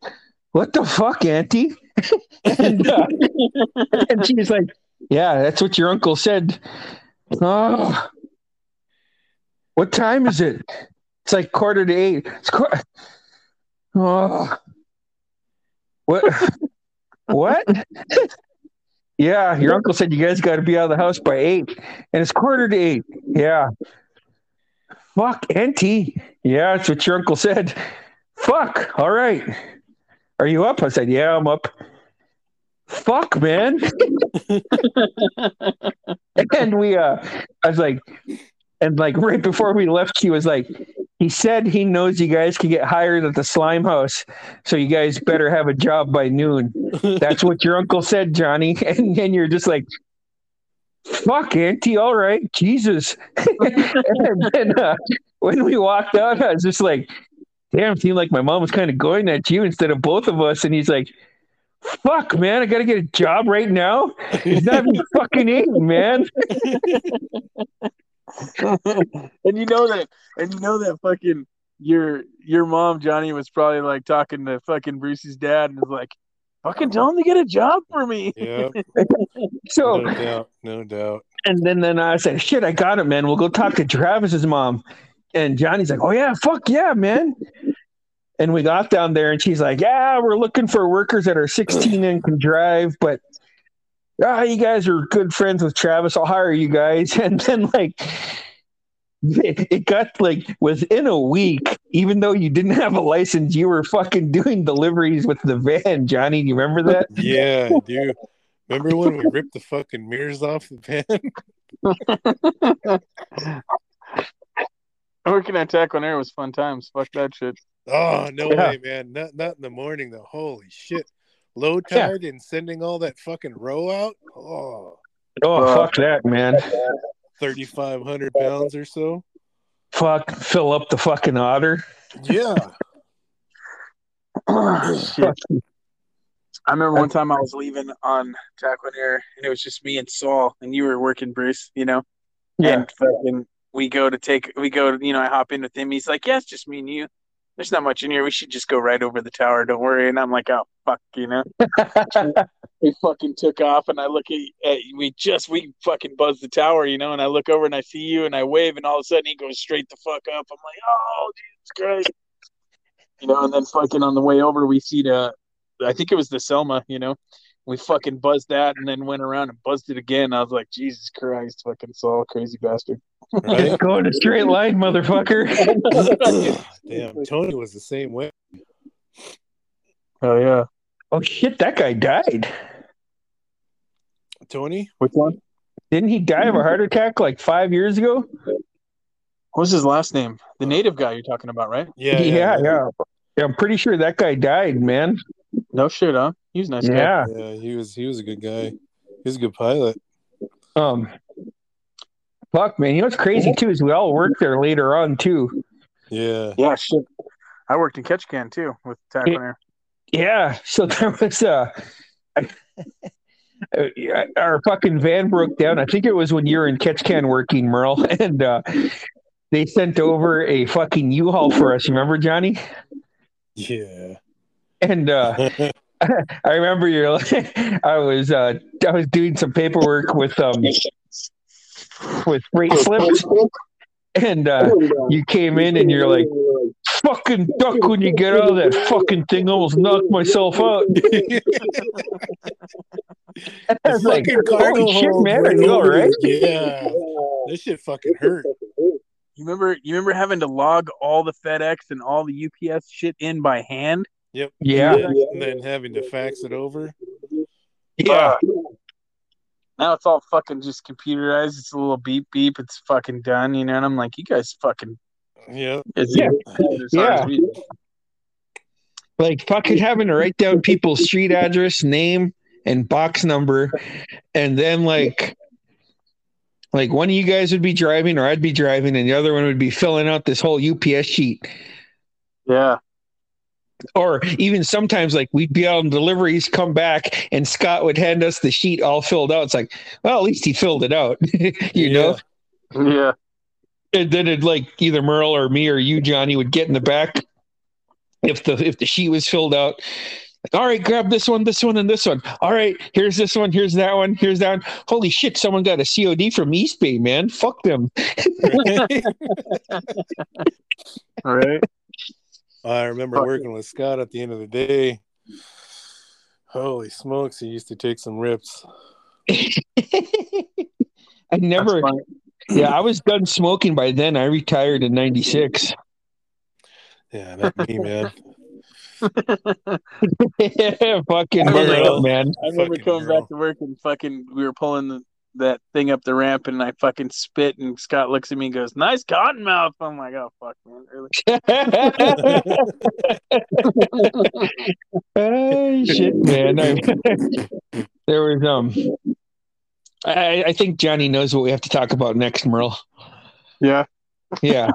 What the fuck, Auntie? and, uh, and she was like, Yeah, that's what your uncle said. Oh, what time is it? It's like quarter to eight. It's qu- oh, what? what? Yeah, your uncle said you guys got to be out of the house by eight, and it's quarter to eight. Yeah. Fuck, Auntie. Yeah, that's what your uncle said. Fuck. All right. Are you up? I said, Yeah, I'm up. Fuck, man. and we uh I was like, and like right before we left, he was like, he said he knows you guys can get hired at the slime house, so you guys better have a job by noon. That's what your uncle said, Johnny. And then you're just like, fuck, Auntie, all right, Jesus. and then uh, when we walked out, I was just like, damn, it seemed like my mom was kind of going at you instead of both of us. And he's like, fuck, man, I got to get a job right now. It's not fucking eight, man. and you know that, and you know that fucking your your mom Johnny was probably like talking to fucking Bruce's dad and was like, "Fucking tell him to get a job for me." yeah, So, no doubt, no doubt. and then, then I said, shit, I got it, man. We'll go talk to Travis's mom. And Johnny's like, oh, yeah, fuck yeah, man. And we got down there and she's like, yeah, we're looking for workers that are 16 and can drive, but ah, you guys are good friends with Travis. I'll hire you guys. And then, like, it, it got like within a week, even though you didn't have a license, you were fucking doing deliveries with the van, Johnny. Do you remember that? Yeah, dude. Remember when we ripped the fucking mirrors off the van? Working at Taquan Air was fun times. Fuck that shit. Oh no Yeah. way, man! Not not in the morning though. Holy shit! Low Yeah. tide and sending all that fucking row out. Oh, Oh, fuck that, man. 3,500 pounds or so. Fuck, fill up the fucking otter. Yeah. shit. I remember one time I was leaving on Taquan Air, and it was just me and Saul, and you were working, Bruce. You know, Yeah. and fucking we go to take we go to you know I hop in with him. He's like, "Yeah, it's just me and you. There's not much in here. We should just go right over the tower. Don't worry." And I'm like, "Oh fuck," you know. we fucking took off, and I look at, at we just we fucking buzzed the tower, you know. And I look over and I see you, and I wave, and all of a sudden he goes straight the fuck up. I'm like, "Oh Jesus Christ!" You know. And then fucking on the way over, we see the, I think it was the Selma, you know. We fucking buzzed that, and then went around and buzzed it again. I was like, "Jesus Christ, fucking Saul, crazy bastard." Right? Go in a straight line, motherfucker. Damn, Tony was the same way. Oh yeah. Oh shit, that guy died. Tony? Which one? Didn't he die of a heart attack like five years ago? What's his last name? The native guy you're talking about, right? Yeah. yeah, yeah. Yeah, I'm pretty sure that guy died, man. No shit, huh? He's a nice guy. Yeah. Yeah, he was he was a good guy. He was a good pilot. Um fuck man, you know what's crazy too is we all worked there later on too. Yeah. Yeah, shit. I worked in Ketchikan too with Tack Air. Yeah. So there was uh our fucking van broke down. I think it was when you were in Ketchikan working, Merle, and uh they sent over a fucking U-Haul for us. You remember, Johnny? Yeah. And uh I remember you're I was uh I was doing some paperwork with um with freight slips and uh you came in and you're like fucking duck when you get out of that fucking thing almost knocked myself out. I was like, cargo holy shit, man, are went you all over right? Yeah. This shit fucking hurt. You remember you remember having to log all the FedEx and all the UPS shit in by hand? Yep. Yeah. And then, and then having to fax it over. Yeah. Now it's all fucking just computerized. It's a little beep beep. It's fucking done, you know. And I'm like, you guys fucking. Yeah. It's Yeah. as hard as Yeah. Like fucking having to write down people's street address, name, and box number, and then like like one of you guys would be driving or I'd be driving and the other one would be filling out this whole UPS sheet. Yeah. Or even sometimes like we'd be out on deliveries, come back, and Scott would hand us the sheet all filled out. It's like, well, at least he filled it out. you know? Yeah. And then it like either Merle or me or you, Johnny, would get in the back if the if the sheet was filled out. All right, grab this one, this one, and this one. All right, here's this one, here's that one, here's that one. Holy shit, someone got a COD from East Bay, man. Fuck them. Right? All right. I remember working with Scott at the end of the day. Holy smokes, he used to take some rips. I never, yeah, I was done smoking by then. I retired in '96. Yeah, not me, man. yeah, Fucking I remember- up, man. I remember Fucking coming girl. back to work and fucking we were pulling the, that thing up the ramp and I fucking spit and Scott looks at me and goes, "Nice cotton mouth." I'm like, "Oh fuck, man." Really? oh shit, man! I, there was um, I, I think Johnny knows what we have to talk about next, Merle. Yeah. Yeah,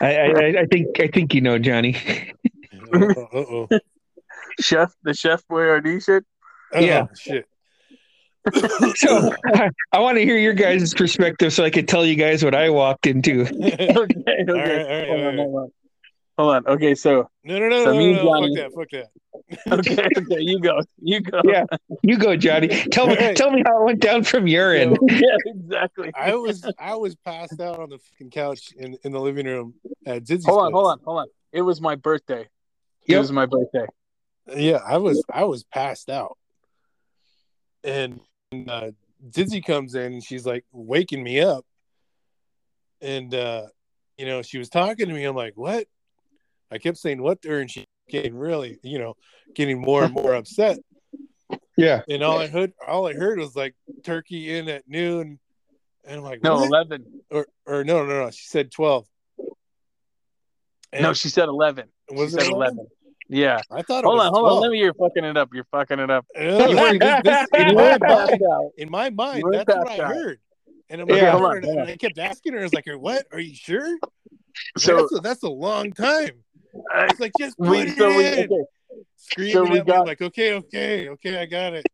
I, I, I- I think I think you know Johnny. Uh oh. Chef, the Chef Boyardee shit. Yeah. Shit. So I, I want to hear your guys' perspective, so I could tell you guys what I walked into. Okay. Okay. All right, all right, hold, on, right. hold on. Hold on. Okay. So No, no, no, So no, me no, and no. Johnny- Fuck that. Fuck that. okay. Okay. You go. You go. Yeah. You go, Johnny. Tell me, Alright. tell me how it went down from your end. Yeah. Exactly. I was I was passed out on the fucking couch in, in the living room at Dizzy's. Hold on. place. Hold on. Hold on. It was my birthday. It was my birthday. Yeah, I was I was passed out, and uh, Dizzy comes in and she's like waking me up, and uh, you know she was talking to me. I'm like, what? I kept saying what to her, and she getting really, you know, getting more and more upset. Yeah. and all I heard, all I heard was like turkey in at noon, and I'm like, No, what? eleven. or or no, no, no. She said twelve. And No, she said eleven. was she it said 11? eleven. Yeah. I thought it Hold was on, hold 12. on. Let me. You're fucking it up. You're fucking it up. You weren't- this- this- in, my mind, in my mind, that's what I passed out. heard. And I'm like, hold on, and hold on. I kept asking her, I was like, what? Are you sure? So that's, a, that's a long time. I- It's like, just put we it so we in. okay. Screaming so we at me, like, okay, okay, okay, I got it.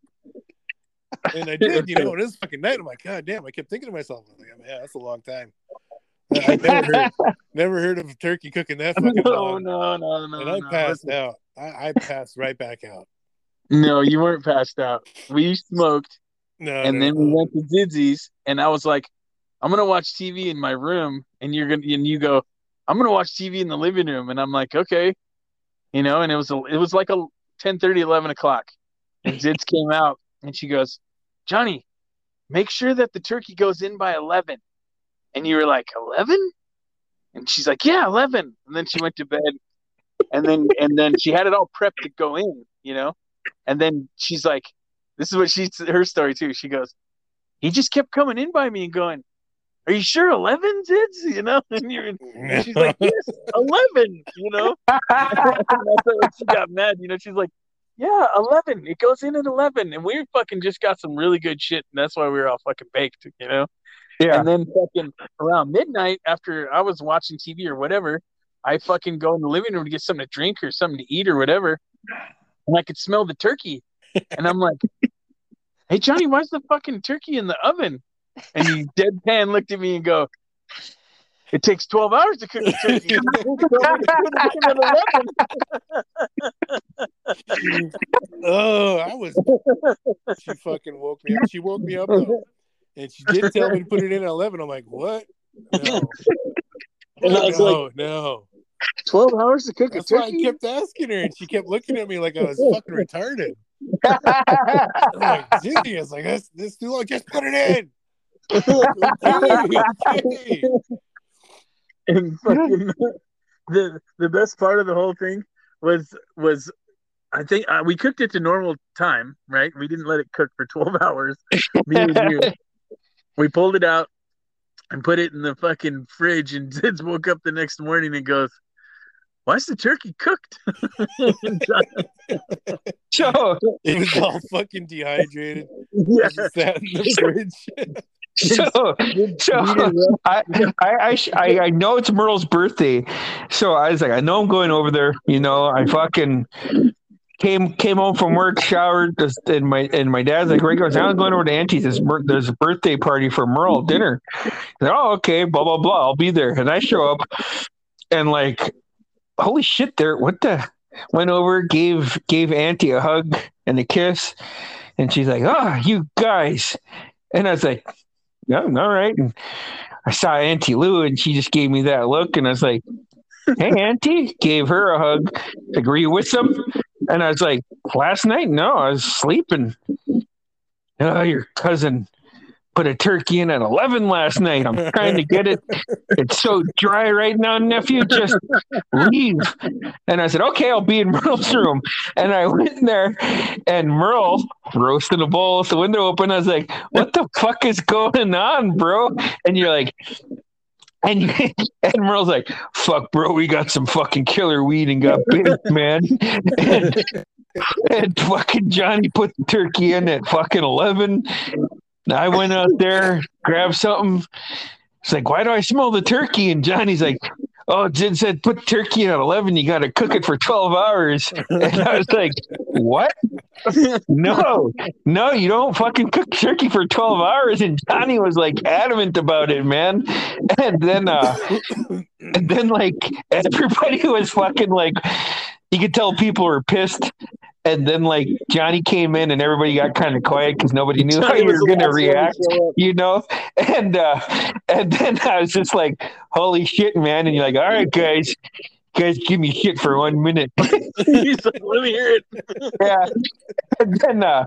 And I did, you know, and it was fucking night. I'm like, God damn, I kept thinking to myself, I'm like, yeah, that's a long time. I never heard, never heard of a turkey cooking that fucking No, long. no, no, no. and I no. passed out. I, I passed right back out. No, you weren't passed out. We smoked, No, and no, then we went to Dizzy's, and I was like, "I'm gonna watch TV in my room," and you're gonna, and you go, "I'm gonna watch TV in the living room," and I'm like, "Okay," you know, and it was a, it was like a 10, 11 o'clock, and Zids came out, and she goes, "Johnny, make sure that the turkey goes in by 11," and you were like, "11," and she's like, "Yeah, 11," and then she went to bed, and then and then she had it all prepped to go in, you know. And then she's like, this is what she her story too. She goes, he just kept coming in by me and going, "Are you sure 11 zids?" You know, and you're, and she's like, "Yes, 11." You know, and that's when she got mad. You know, she's like, "Yeah, 11. It goes in at 11." And we fucking just got some really good shit, and that's why we were all fucking baked. You know. Yeah. And then fucking around midnight, after I was watching TV or whatever, I fucking go in the living room to get something to drink or something to eat or whatever, and I could smell the turkey, and I'm like, "Hey Johnny, why's the fucking turkey in the oven?" And he deadpan looked at me and go, "It takes 12 hours to cook a turkey." oh, I was. She fucking woke me up. She woke me up though, and she did tell me to put it in at eleven. I'm like, what? No, And I was no, like, no. 12 hours to cook a That's why I kept asking her, and she kept looking at me like I was fucking retarded. I'm like, was like, that's this too long. Just put it in. okay, okay. and fucking the the best part of the whole thing was was I think uh, we cooked it to normal time, right? We didn't let it cook for twelve hours. Me and you. We pulled it out and put it in the fucking fridge, and Zids woke up the next morning and goes, "Why's the turkey cooked?" So, It was all fucking dehydrated. yeah, It just sat in the fridge. so, so I, I, I, I, I know it's Merle's birthday, so I was like, I know I'm going over there. You know, I fucking came came home from work, showered, just, and my and my dad's like, Ray goes, I'm going over to Auntie's. There's, a birthday party for Merle dinner. Like, oh, okay, blah blah blah. I'll be there. And I show up, and like, holy shit! There, what the? Went over, gave gave Auntie a hug and a kiss, and she's like, "Ah, you guys," and I was like, "Yeah, all right." And I saw Auntie Lou, and she just gave me that look, and I was like, "Hey, Auntie," gave her a hug. agree with them? And I was like, "Last night, no, I was sleeping." Oh, your cousin put a turkey in at eleven last night. I'm trying to get it. It's so dry right now, nephew. Just leave. And I said, okay, I'll be in Merle's room. And I went in there, and Merle roasting a bowl with the window open. I was like, what the fuck is going on, bro? And you're like, and, and Merle's like, fuck, bro, we got some fucking killer weed and got baked, man. And, and fucking Johnny put the turkey in at fucking 11. I went out there, grabbed something. It's like, why do I smell the turkey? And Johnny's like, oh, Jen said put turkey in at 11. You got to cook it for 12 hours. And I was like, what? No, no, you don't fucking cook turkey for 12 hours. And Johnny was like adamant about it, man. And then, uh, and then like everybody was fucking like, you could tell people were pissed. And then like Johnny came in and everybody got kind of quiet because nobody knew how Johnny you was were gonna last to react, you know. And uh, and then I was just like, "Holy shit, man!" And you're like, "All right, guys, guys, give me shit for one minute." He's like, "Let me hear it." yeah. And then uh,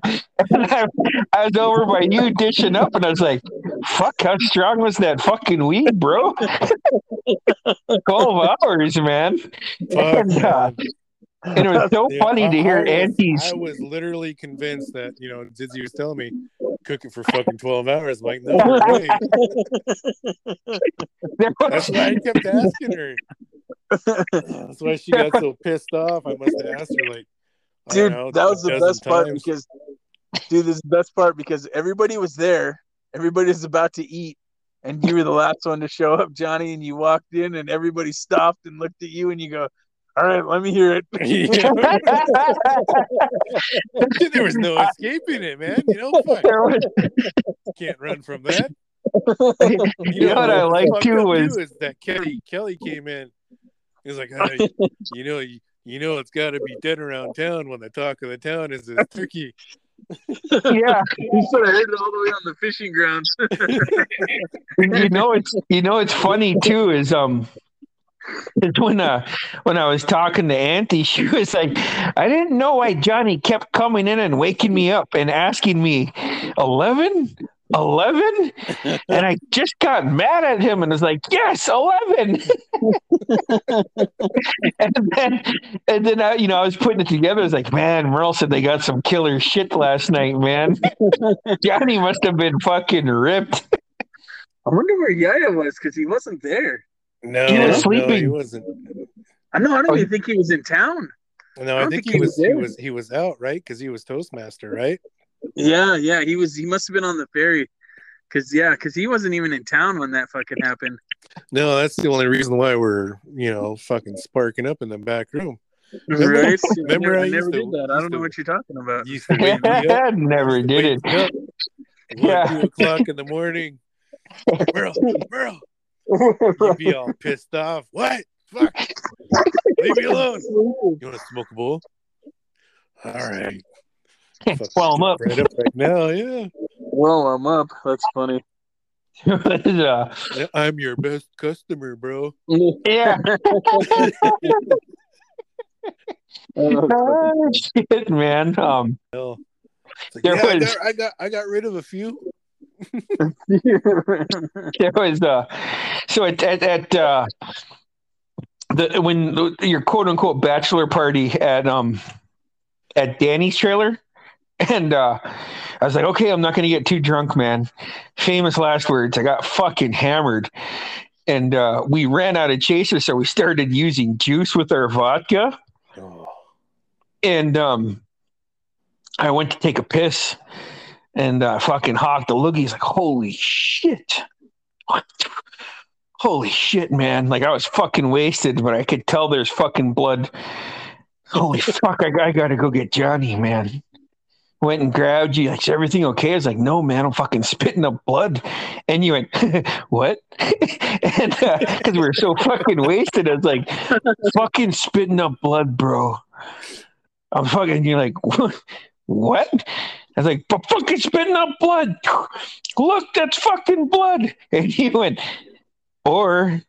and I, I was over by you dishing up, and I was like, "Fuck, how strong was that fucking weed, bro?" Twelve hours, man. Fuck, And, uh, man. And it was so Yeah, funny I- to hear I was, Auntie's. I was literally convinced that you know Dizzy was telling me cook it for fucking twelve hours. I'm like, no way. That's why I kept asking her. That's why she got so pissed off. I must have asked her like, dude, know, that was the dozen best part times. because, dude, this is the best part because everybody was there, everybody was about to eat, and you were the last one to show up, Johnny, and you walked in, and everybody stopped and looked at you, and you go, "All right, let me hear it." There was no escaping it, man. You know, fuck, was can't run from that. you know what I like too up was is that Kelly Kelly came in. He was like, "Ah, you, you know, you, you know, it's got to be dead around town when the talk of the town is this turkey." yeah You should have heard it all the way on the fishing grounds. you know it's you know it's funny too is um is when uh when I was talking to Auntie, she was like, I didn't know why Johnny kept coming in and waking me up and asking me 11? 11 and I just got mad at him and was like, Yes, 11. and then, and then I, you know, I was putting it together. I was like, Man, Merle said they got some killer shit last night, man. Johnny must have been fucking ripped. I wonder where Yaya was because he wasn't there. No, He was no, he sleeping. wasn't. I know. I don't Oh, even think he was in town. No, I I, think, think he he was was he was he was out right because he was Toastmaster, right? Yeah, yeah. He was. He must have been on the ferry. Cause yeah, cause he wasn't even in town when that fucking happened. No, that's the only reason why we're you know fucking sparking up in the back room. Remember- right? remember I I never to- did that. I don't know to- what you're talking about. Used to wake me up. Never did it. Up. One, Yeah. two o'clock in the morning. Merle, Merle, you'd be all pissed off. What? Fuck. Leave me alone. You want to smoke a bowl? All right. Fucking Well, I'm up. Right up right now, yeah. Well, I'm up. That's funny. Yeah, I'm your best customer, bro. yeah. Oh, shit, man. Um, Hell. Like, There yeah, I was- got, I got I got rid of a few. there was uh, so at at, at uh, the when the, your quote unquote bachelor party at um at Danny's trailer, and uh, I was like, okay, I'm not gonna get too drunk, man. Famous last words. I got fucking hammered. And uh, we ran out of chaser, so we started using juice with our vodka. Oh. and um, I went to take a piss, and uh, fucking hocked the loogie. He's like, "Holy shit! What? Holy shit, man!" Like I was fucking wasted, but I could tell there's fucking blood. Holy fuck! I, I gotta go get Johnny, man. Went and grabbed you. Like, is everything okay? I was like, no, man, I'm fucking spitting up blood. And you went, what? and because we were so fucking wasted, I was like, fucking spitting up blood, bro. I'm fucking. You're like, what? what? I was like, but fucking spitting up blood. Look, that's fucking blood. And he went, or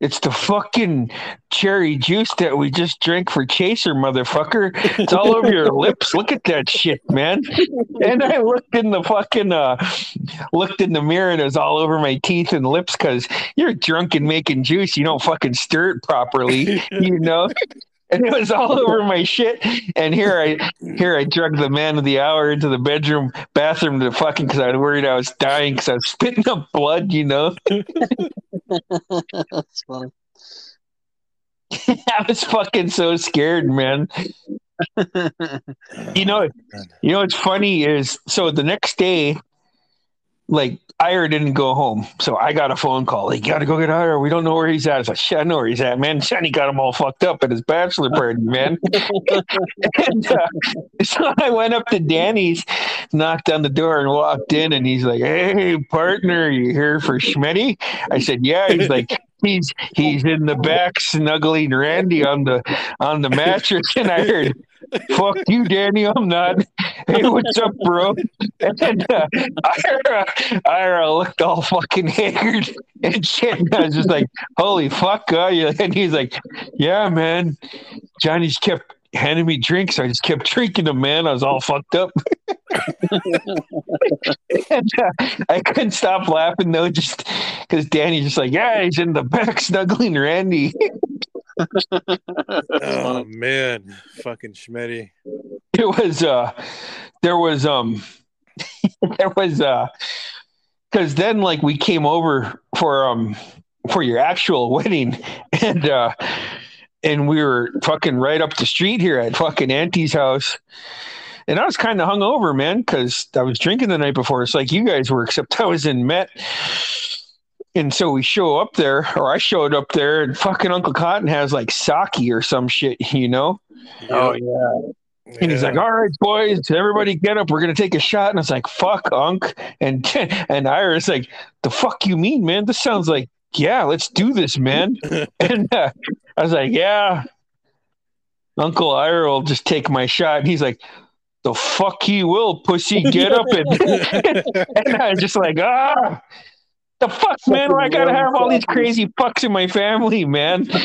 it's the fucking cherry juice that we just drank for Chaser, motherfucker. It's all over your lips. Look at that shit, man. And I looked in the fucking uh looked in the mirror and it was all over my teeth and lips because you're drunk and making juice. You don't fucking stir it properly, you know? And it was all over my shit. And here I here I drugged the man of the hour into the bedroom bathroom to fucking because I was worried I was dying because I was spitting up blood, you know. That's funny. I was fucking so scared, man. You know, oh, you know what's funny is so the next day, like Ira didn't go home, so I got a phone call. Like, you gotta go get Ira. We don't know where he's at. I was like, shit, I know where he's at, man. Shani got him all fucked up at his bachelor party, man. and, uh, so I went up to Danny's, knocked on the door, and walked in, and he's like, "Hey, partner, you here for Schmitty?" I said, "Yeah." He's like. He's he's in the back snuggling Randy on the on the mattress, and I heard, "Fuck you, Danny, I'm not." Hey, what's up, bro? And uh, Ira, Ira looked all fucking haggard and shit. And I was just like, "Holy fuck, are you?" And he's like, "Yeah, man." Johnny's kept handing me drinks. I just kept drinking them, man. I was all fucked up. and, uh, I couldn't stop laughing though, just because Danny's just like, "Yeah, he's in the back snuggling Randy." Oh man, fucking Schmetty. it was uh there was um there was uh because then like we came over for um for your actual wedding and uh and we were fucking right up the street here at fucking auntie's house. And i was kind of hungover man because i was drinking the night before. It's like you guys were except i was in met and so we show up there or i showed up there and fucking uncle cotton has like sake or some shit you know Oh yeah. and he's like, "All right, boys, everybody get up. We're gonna take a shot." And it's like, "Fuck, Unc." And and Ira's like, "The fuck you mean, man? This sounds like yeah, let's do this, man." and uh, I was like, "Yeah." Uncle Ira will just take my shot, and he's like, "The fuck he will, pussy. Get up!" And, and I was just like, "Ah." The fuck, man! Why I gotta have all these crazy fucks in my family, man?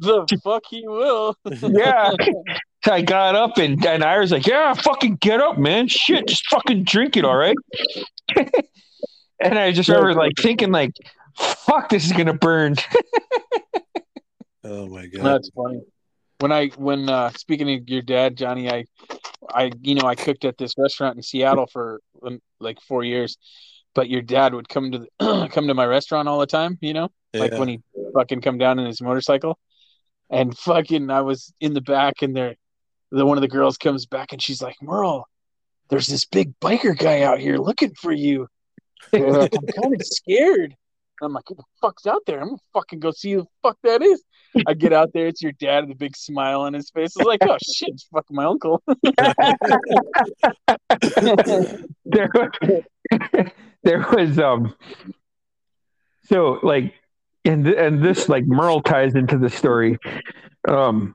The fuck he will. Yeah. So I got up and, and Ira's like, Yeah, fucking get up, man. Shit, just fucking drink it, all right? and I just remember like thinking like, fuck, this is gonna burn. oh my god. That's funny. When I when uh speaking of your dad, Johnny, I I you know I cooked at this restaurant in Seattle for um, like four years, but your dad would come to the, come to my restaurant all the time. You know, like when he fucking come down in his motorcycle, and fucking I was in the back and there, the one of the girls comes back and she's like, Merle, there's this big biker guy out here looking for you. And I'm kind of scared. I'm like, what the fuck's out there? I'm gonna fucking go see who the fuck that is. I get out there, it's your dad with a big smile on his face. I was like, oh shit, it's fucking my uncle. there, was um so like and th- and this like Merle ties into the story. Um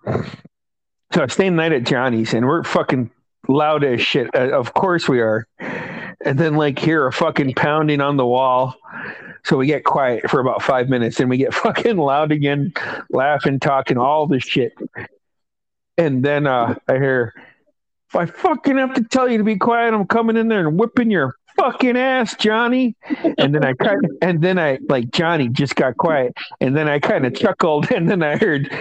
so I staying the night at Johnny's and we're fucking loud as shit. Uh, of course we are. And then like hear a fucking pounding on the wall. So we get quiet for about five minutes and we get fucking loud again, laughing, talking all this shit. And then uh I hear I fucking have to tell you to be quiet, I'm coming in there and whipping your fucking ass, Johnny. And then I kind of, and then I like Johnny just got quiet, and then I kind of chuckled, and then I heard,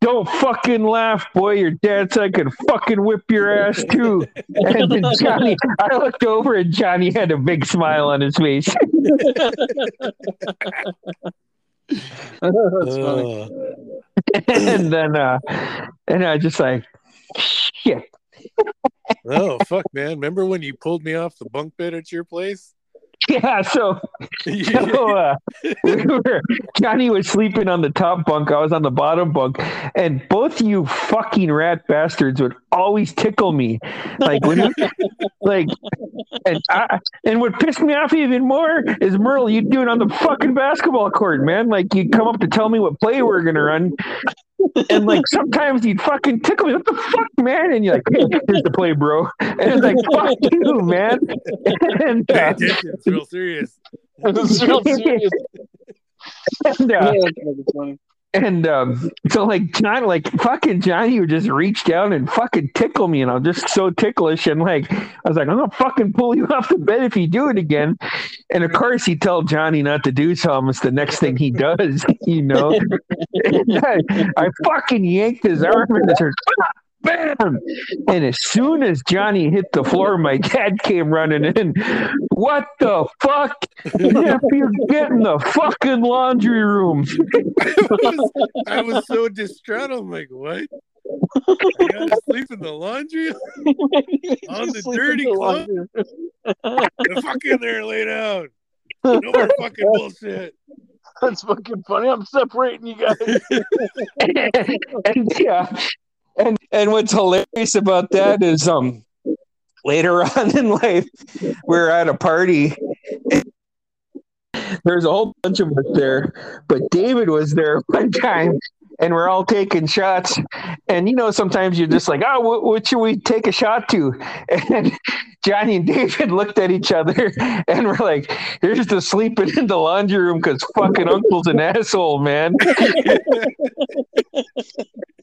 "Don't fucking laugh, boy. Your dad said I could fucking whip your ass too." And then Johnny, I looked over, and Johnny had a big smile on his face. That's funny. Uh, and then, uh, and I just like, shit. Oh fuck, man! Remember when you pulled me off the bunk bed at your place? Yeah, so so uh, we were, Johnny was sleeping on the top bunk. I was on the bottom bunk, and both you fucking rat bastards would always tickle me, like when like, and I, and what pissed me off even more is Merle. You do it on the fucking basketball court, man. Like you'd come up to tell me what play we're gonna run, and like sometimes you'd fucking tickle me. What the fuck, man? And you're like, hey, here's the play, bro. And it's like, fuck you, man. And, Pay uh, attention, it's real serious. It's real serious. and, uh, Yeah, that's funny. And um, so, like, John, like, fucking Johnny would just reach down and fucking tickle me, and I'm just so ticklish. And, like, I was like, I'm gonna fucking pull you off the bed if you do it again. And of course, he told Johnny not to do so. It's the next thing he does, you know. I, I fucking yanked his arm and just heard, bam! And as soon as Johnny hit the floor, my dad came running in. What the fuck? Nephew, get in the fucking laundry room. I was, I was so distraught. I'm like, what? I gotta sleep in the laundry? On the dirty in the clothes? laundry. Fuck in there, lay down. No more fucking bullshit. That's fucking funny. I'm separating you guys. and yeah, and and what's hilarious about that is um later on in life we are at a party. There's a whole bunch of us there, but David was there one time, and we're all taking shots. And you know, sometimes you're just like, "Oh, what, what should we take a shot to?" And Johnny and David looked at each other, and we're like, "Here's the sleeping in the laundry room because fucking Uncle's an asshole, man."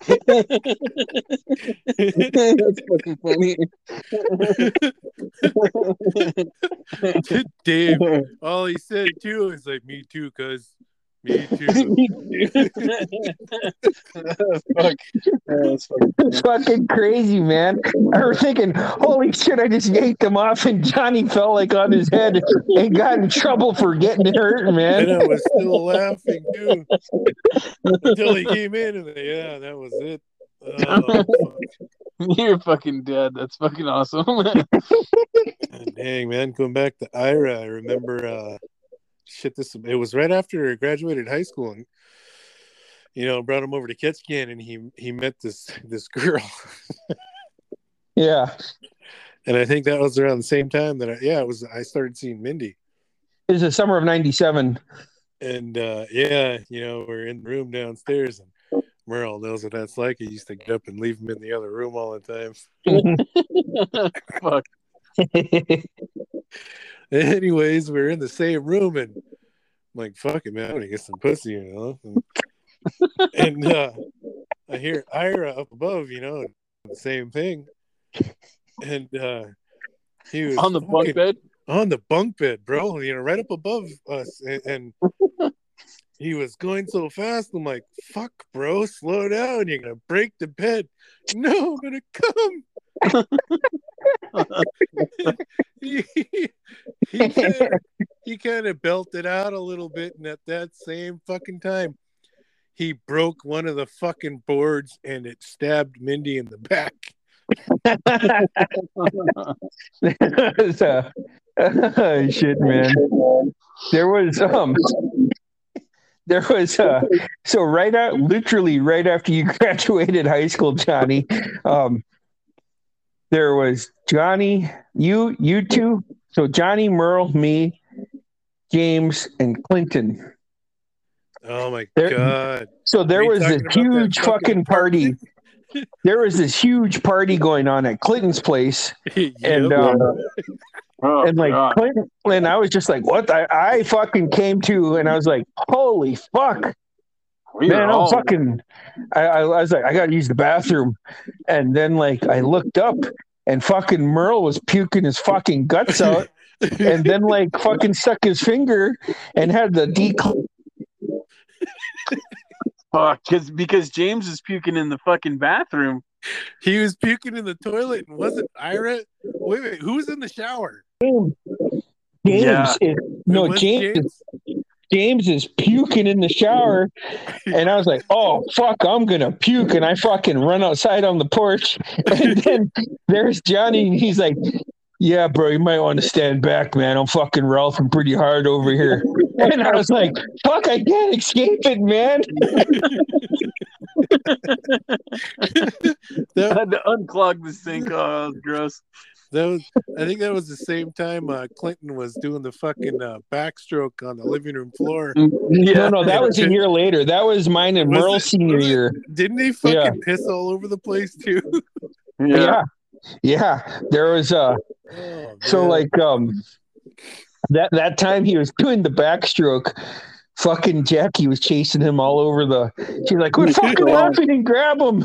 That's fucking funny. Dave, all he said too is like, me too, cuz. Me too. Fuck. That's fucking- It's fucking crazy, man. I was thinking, holy shit, I just yanked him off and Johnny fell like on his head and got in trouble for getting hurt, and man. I was still laughing too until he came in, and yeah, that was it. Oh, fuck. You're fucking dead. That's fucking awesome. Dang man, going back to Ira, I remember uh shit this it was right after I graduated high school and you know, brought him over to Ketchikan and he he met this this girl. Yeah. and I think that was around the same time that I yeah, it was I started seeing Mindy. It was the summer of 97. And uh yeah, you know, we're in the room downstairs and Merle knows what that's like. He used to get up and leave him in the other room all the time. Fuck. Anyways, we're in the same room and I'm like, fuck it, man, I'm gonna get some pussy, you know. And, and uh I hear Ira up above, you know, the same thing. And uh he was On the bunk bed. on the bunk bed, bro, you know, right up above us. And, and he was going so fast. I'm like, fuck, bro, slow down. You're going to break the bed. No, I'm going to come. He he kinda, he kind of belted out a little bit. And at that same fucking time, he broke one of the fucking boards and it stabbed Mindy in the back. so, shit, man. There was um, there was uh, so right out, literally right after you graduated high school, Johnny. Um, there was Johnny, you, you two. So Johnny, Merle, me, James, and Clinton. Oh my There- God. So there was this talking about that huge fucking fucking party. There was this huge party going on at Clinton's place, and Yep. um, Oh, and like God. Clinton, and I was just like, "What?" I, I fucking came to, and I was like, "Holy fuck, We man!" I'm fucking. I, I, I was like, "I got to use the bathroom," and then like I looked up, and fucking Merle was puking his fucking guts out, and then like fucking stuck his finger and had the decl. Fuck, uh, because because James is puking in the fucking bathroom. He was puking in the toilet and wasn't Ira? Wait, wait, who was in the shower? James Yeah. is no It was James. James is puking in the shower, and I was like, "Oh fuck, I'm gonna puke!" And I fucking run outside on the porch, and then there's Johnny, and he's like, "Yeah, bro, you might want to stand back, man. I'm fucking ralphing pretty hard over here." And I was like, "Fuck, I can't escape it, man." That, I had to unclog the sink. Oh, that was gross. That was, I think that was the same time uh, Clinton was doing the fucking uh, backstroke on the living room floor. No, no, that was a year later. That was mine and Was Merle's it- senior year. Didn't he fucking Yeah. piss all over the place too? yeah. Yeah, yeah. There was uh Oh, So like um that that time he was doing the backstroke, fucking Jackie was chasing him all over the. She's like, "Quit fucking laughing and grab him!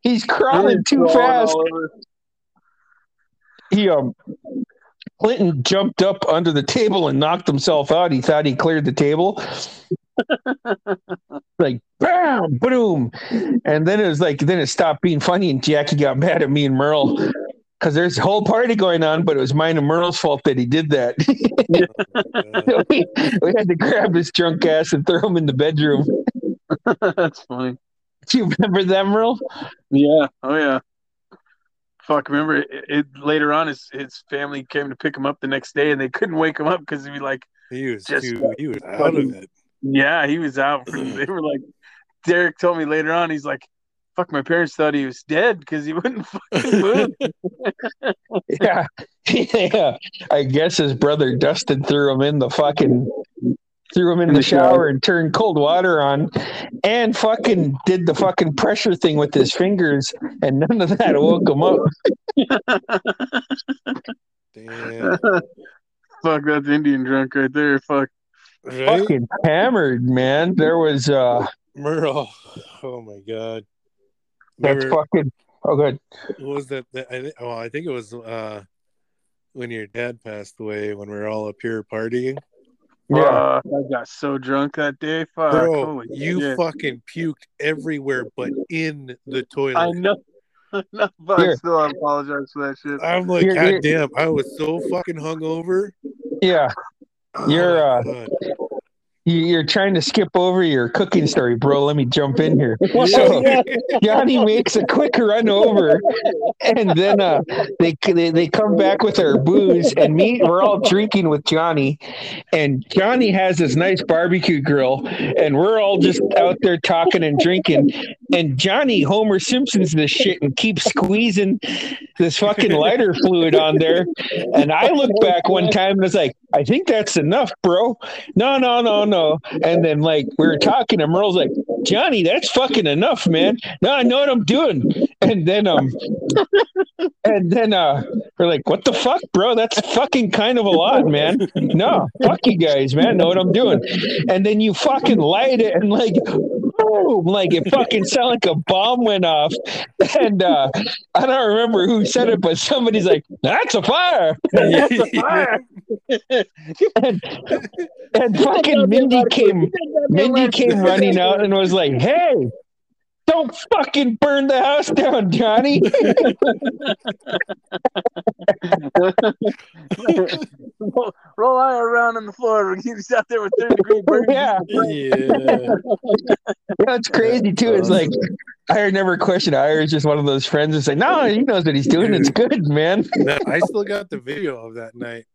He's crawling too fast." He um Clinton jumped up under the table and knocked himself out. He thought he cleared the table. like bam, boom, and then it was like then it stopped being funny, and Jackie got mad at me and Merle because there's a whole party going on, but it was mine and Merle's fault that he did that. We, we had to grab his drunk ass and throw him in the bedroom. That's funny. Do you remember that, Merle? Yeah. Oh yeah. Fuck. Remember it, it later on his his family came to pick him up the next day and they couldn't wake him up because he'd be like, he was Just too, he was out of it. yeah, he was out. For, they were like, Derek told me later on, he's like, fuck, my parents thought he was dead because he wouldn't fucking move. Yeah. yeah. I guess his brother Dustin threw him in the fucking threw him in, In the, the shower. shower and turned cold water on and fucking did the fucking pressure thing with his fingers and none of that woke him up. Damn. fuck, that's Indian drunk right there. Fuck. Right? Fucking hammered, man. There was uh Merle. Oh my god. that's Remember, fucking oh good. what was that? that I think. Well, I think it was uh, when your dad passed away. When we were all up here partying. Yeah. Fuck, I got so drunk that day. Fuck. Bro, holy you shit. fucking puked everywhere but in the toilet. I know. no, but Here. I still apologize for that shit. I'm like, Here, God here. damn, I was so fucking hungover. Yeah. You're, Oh, uh, God. You- You're trying to skip over your cooking story, bro. Let me jump in here. So. Johnny makes a quick run over, and then uh, they, they they come back with our booze, and me we're all drinking with Johnny, and Johnny has this nice barbecue grill, and we're all just out there talking and drinking, and Johnny Homer Simpsons this shit and keeps squeezing this fucking lighter fluid on there, and I look back one time and was like, I think that's enough, bro. No, no, no, no. And then like we were talking, and Merle's like, Johnny, that's fucking enough, man. No, I know what I'm doing. And then um and then uh we're like, what the fuck, bro? That's fucking kind of a lot, man. No, fuck you guys, man. Know what I'm doing. And then you fucking light it and like boom, like it fucking sounded like a bomb went off. And uh I don't remember who said it, but somebody's like, That's a fire. That's a And, and fucking Mindy came Mindy came running out and was like, "Hey, don't fucking burn the house down, Johnny." roll, roll eye around on the floor. He's out there with third degree burn. yeah, yeah. that's crazy too. It's like I never questioned. Ira's just one of those friends that's like, "No, he knows what he's doing. It's good, man. No, I still got the video of that night.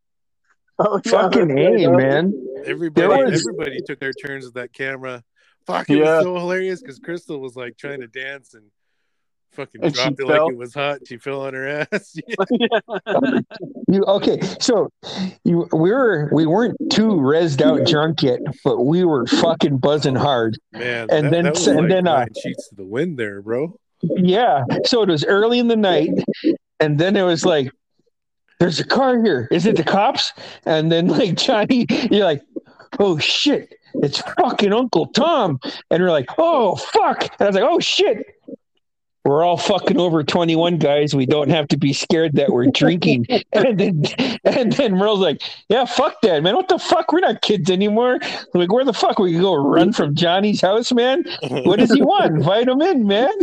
Oh, yeah, fucking a, man." Everybody, was- everybody took their turns with that camera. Fuck, it Yeah. was so hilarious because Crystal was like trying to dance and fucking And dropped it fell. like it was hot. She fell on her ass. You okay? So you we were we weren't too rezzed out drunk yet, but we were fucking buzzing hard. Man, And that, then- that was and like then, uh, nine sheets to the wind there, bro. Yeah. So it was early in the night, and then it was like, "There's a car here. Is it the cops?" And then like Johnny, you're like, "Oh shit, it's fucking Uncle Tom," and we're like, "Oh fuck!" And I was like, "Oh shit." We're all fucking over 21 guys. We don't have to be scared that we're drinking. and then and then Merle's like, Yeah, fuck that, man. What the fuck? We're not kids anymore. Like, where the fuck we can go run from Johnny's house, man? What does he want? Invite him in, man.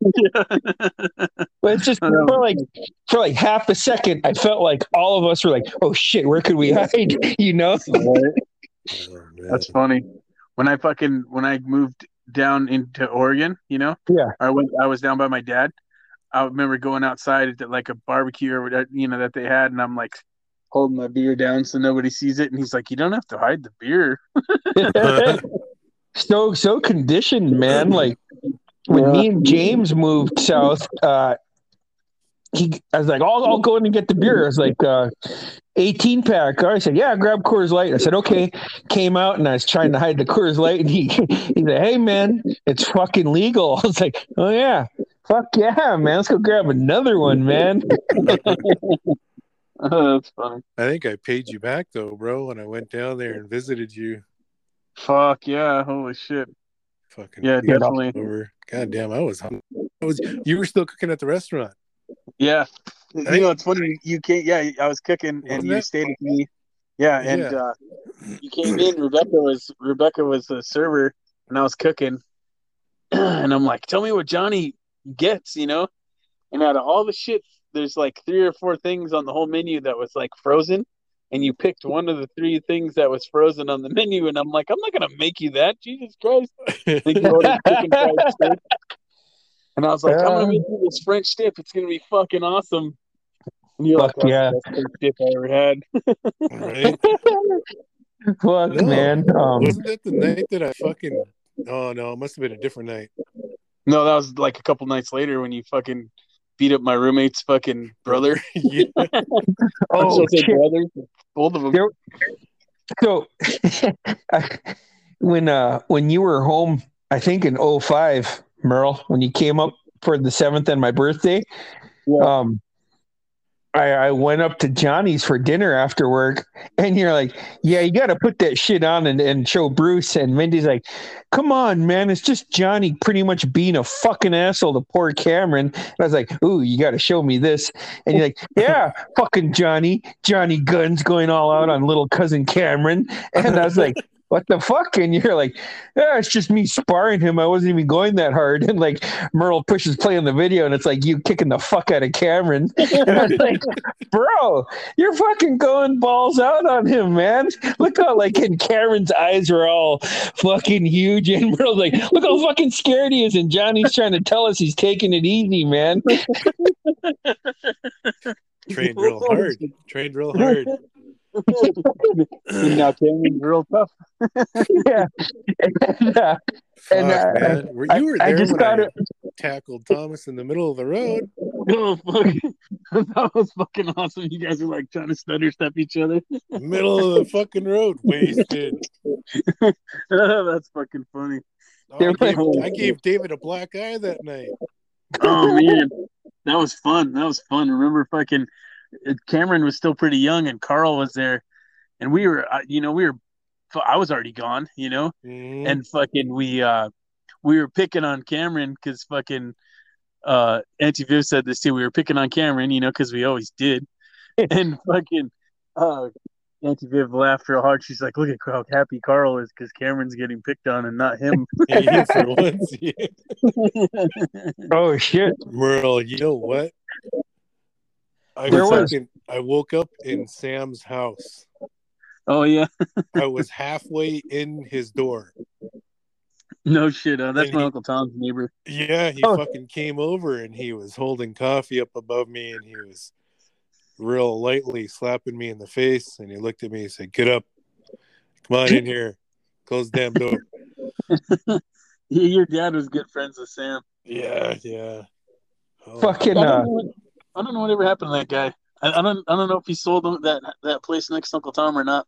But it's just oh, for like for like half a second, I felt like all of us were like, "Oh shit, where could we hide?" You know? Oh. That's funny. When I fucking when I moved down into Oregon, you know, Yeah. I went. I was down by my dad. I remember going outside at like a barbecue or whatever, you know, that they had, and I'm like holding my beer down so nobody sees it, and he's like, "You don't have to hide the beer." so so conditioned, man. Like when Yeah. me and James moved south, uh, he I was like, "I'll I'll go in and get the beer." I was like, uh, 18 pack. I said, "Yeah, grab Coors Light." I said, "Okay." Came out and I was trying to hide the Coors Light, and he he said, "Hey, man, it's fucking legal." I was like, "Oh yeah." Fuck yeah, man. Let's go grab another one, man. That's funny. I think I paid you back though, bro, when I went down there and visited you. Fuck yeah! Holy shit! Fucking Yeah, definitely. over. God damn, I was, I was. You were still cooking at the restaurant. Yeah. You know, it's funny. You came. Yeah, I was cooking, and you it? stayed with me. Yeah, and Yeah. uh you came in. Rebecca was Rebecca was the server, and I was cooking. and I'm like, "Tell me what Johnny gets," you know. And out of all the shit, there's like three or four things on the whole menu that was like frozen, and you picked one of the three things that was frozen on the menu. And I'm like, "I'm not gonna make you that, Jesus Christ!" I think you ordered chicken fried steak. And I was like, I'm gonna make you this French dip. It's gonna be fucking awesome. And you're Fuck like, "That's yeah. the best French dip I ever had. Right? Fuck, No. man. Um, Wasn't that the night that I fucking? Oh no, it must have been a different night. No, that was like a couple nights later when you fucking beat up my roommate's fucking brother. yeah. oh, So shit. brothers, both of them. There- So when uh when you were home, I think in 05, Merle, when you came up for the seventh and my birthday, Yeah. um I, I went up to Johnny's for dinner after work, and you're like, "Yeah, you got to put that shit on and, and show Bruce." And Mindy's like, "Come on, man, it's just Johnny pretty much being a fucking asshole to poor Cameron." And I was like, "Ooh, you got to show me this." And you're like, "Yeah, fucking Johnny, Johnny Guns going all out on little cousin Cameron." And I was like, what the fuck? And you're like, yeah, it's just me sparring him. I wasn't even going that hard. And like Merle pushes play on the video and it's like you kicking the fuck out of Cameron. And I was like, bro, you're fucking going balls out on him, man. Look how like in Cameron's eyes were all fucking huge. And Merle's like, look how fucking scared he is. And Johnny's trying to tell us he's taking it easy, man. Trained real hard. Trained real hard. now Cameron's real tough. yeah. And, uh, And, uh, man. Were, I- you were I just when got I it. tackled Thomas in the middle of the road. Oh, fuck. that was fucking awesome. You guys are like trying to stutter step each other. Middle of the fucking road, wasted. That's fucking funny. Oh, I, gave, I gave David a black eye that night. Oh man, that was fun. That was fun. Remember, fucking Cameron was still pretty young, and Carl was there, and we were, uh, you know, we were. I was already gone, you know, Mhm. and fucking we uh we were picking on Cameron because fucking uh Auntie Viv said this too. We were picking on Cameron, you know, because we always did, and fucking uh Auntie Viv laughed real hard. She's like, "Look at how happy Carl is because Cameron's getting picked on and not him." Once, yeah. Oh shit. Merle, you know what? I There was- fucking, I woke up in Sam's house. oh yeah, I was halfway in his door. no shit. Uh, that's And my he- uncle Tom's neighbor. Yeah, he Oh. fucking came over and he was holding coffee up above me and he was real lightly slapping me in the face and he looked at me and said, Get up. Come on in here. Close the damn door. Your dad was good friends with Sam. Yeah, yeah. Oh, Fucking uh, don't, know what, I don't know whatever happened to that guy. I, I don't. I don't know if he sold them- that that place next to Uncle Tom or not.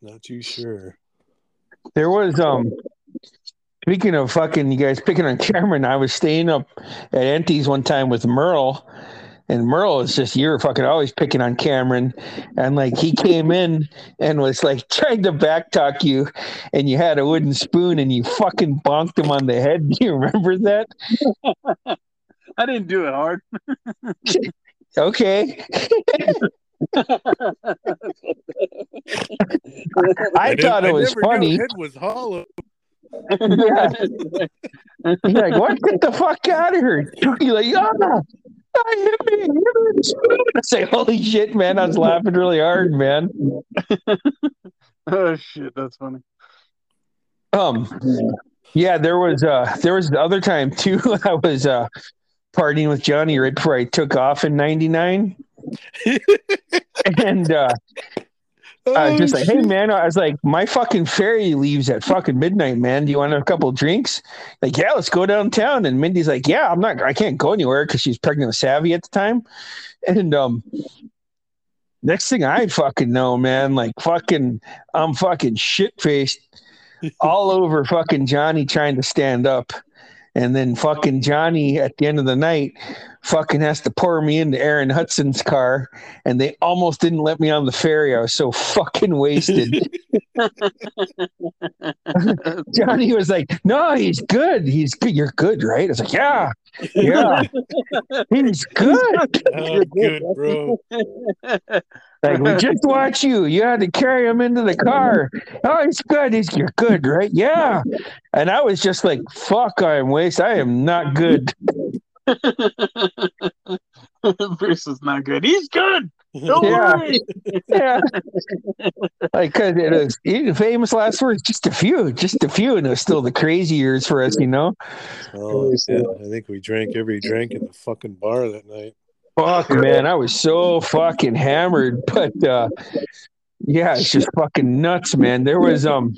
not too sure. there was um speaking of fucking you guys picking on Cameron, I was staying up at Auntie's one time with Merle. And Merle is just you're fucking always picking on Cameron. And like he came in and was like trying to backtalk you and you had a wooden spoon and you fucking bonked him on the head. Do you remember that? I didn't do it hard. Okay. I, nev- thought it was never knew funny. Head was hollow. Yeah. He's like, what? Get the fuck out of here. You're like, oh, I hit me. hit me with the spoon." I say, holy shit, man. I was laughing really hard, man. oh shit, that's funny. Um, yeah, there was uh there was the other time too. I was uh partying with Johnny right before I took off in '99, and uh, I was just like, "Hey, man," I was like, "My fucking ferry leaves at fucking midnight, man. Do you want a couple of drinks?" Like, yeah, let's go downtown. And Mindy's like, "Yeah, I'm not. I can't go anywhere because she's pregnant with Savvy at the time." And um, next thing I fucking know, man, like fucking, I'm fucking shit faced all over fucking Johnny trying to stand up. And then fucking Johnny at the end of the night fucking has to pour me into Aaron Hudson's car. And they almost didn't let me on the ferry. I was so fucking wasted. Johnny was like, No, he's good. He's good. You're good, right? I was like, Yeah, yeah. He's good. Oh, good, bro. Like, we just watch you. You had to carry him into the car. Oh, he's good. He's you're good, right? Yeah. And I was just like, fuck, I am waste. I am not good. Bruce is not good. He's good. Don't Yeah. worry. Yeah. like, cause it was famous last words, just a few, just a few. And it was still the crazy years for us, you know? Oh, yeah. I think we drank every drink in the fucking bar that night. Fuck, man. I was so fucking hammered. But, uh, yeah, it's just fucking nuts, man. There was, um,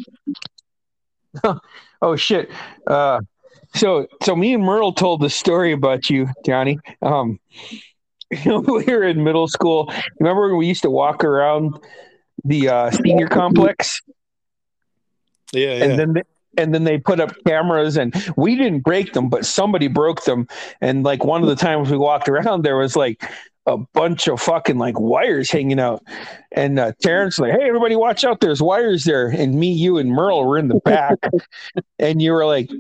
oh shit. Uh, so, so me and Merle told the story about you, Johnny. Um, you know, we were in middle school. Remember when we used to walk around the uh, senior complex, Yeah, yeah. and then they, and then they put up cameras, and we didn't break them, but somebody broke them. And like one of the times we walked around, there was like a bunch of fucking like wires hanging out. And uh, Terrence like, hey, everybody, watch out! There's wires there. And me, you, and Merle were in the back, and you were like,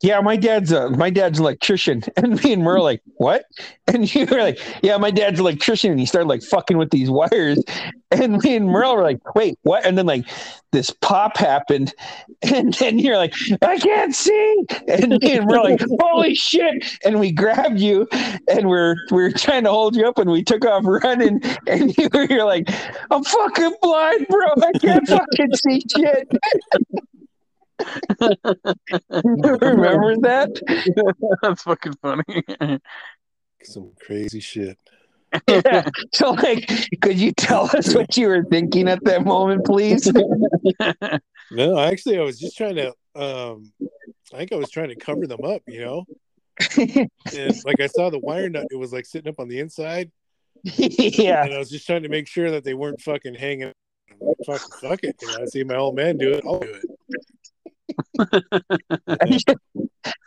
yeah, my dad's a my dad's an electrician, and me and Merle like, what? And you were like, yeah, my dad's an electrician, and he started like fucking with these wires, and me and Merle were like, wait, what? And then like this pop happened, and then you're like, I can't see, and me and Merle like, holy shit, and we grabbed you, and we're we're trying to hold you up, and we took off running, and you were you're like, I'm fucking blind, bro, I can't fucking see shit. Remember that? That's fucking funny. Some crazy shit. Yeah. So, like, could you tell us what you were thinking at that moment, please? No, actually, I was just trying to. um I think I was trying to cover them up, you know. And like I saw the wire nut, it was like sitting up on the inside, yeah. and I was just trying to make sure that they weren't fucking hanging. Fuck, fuck it. You know, I see my old man do it. I'll do it. I just,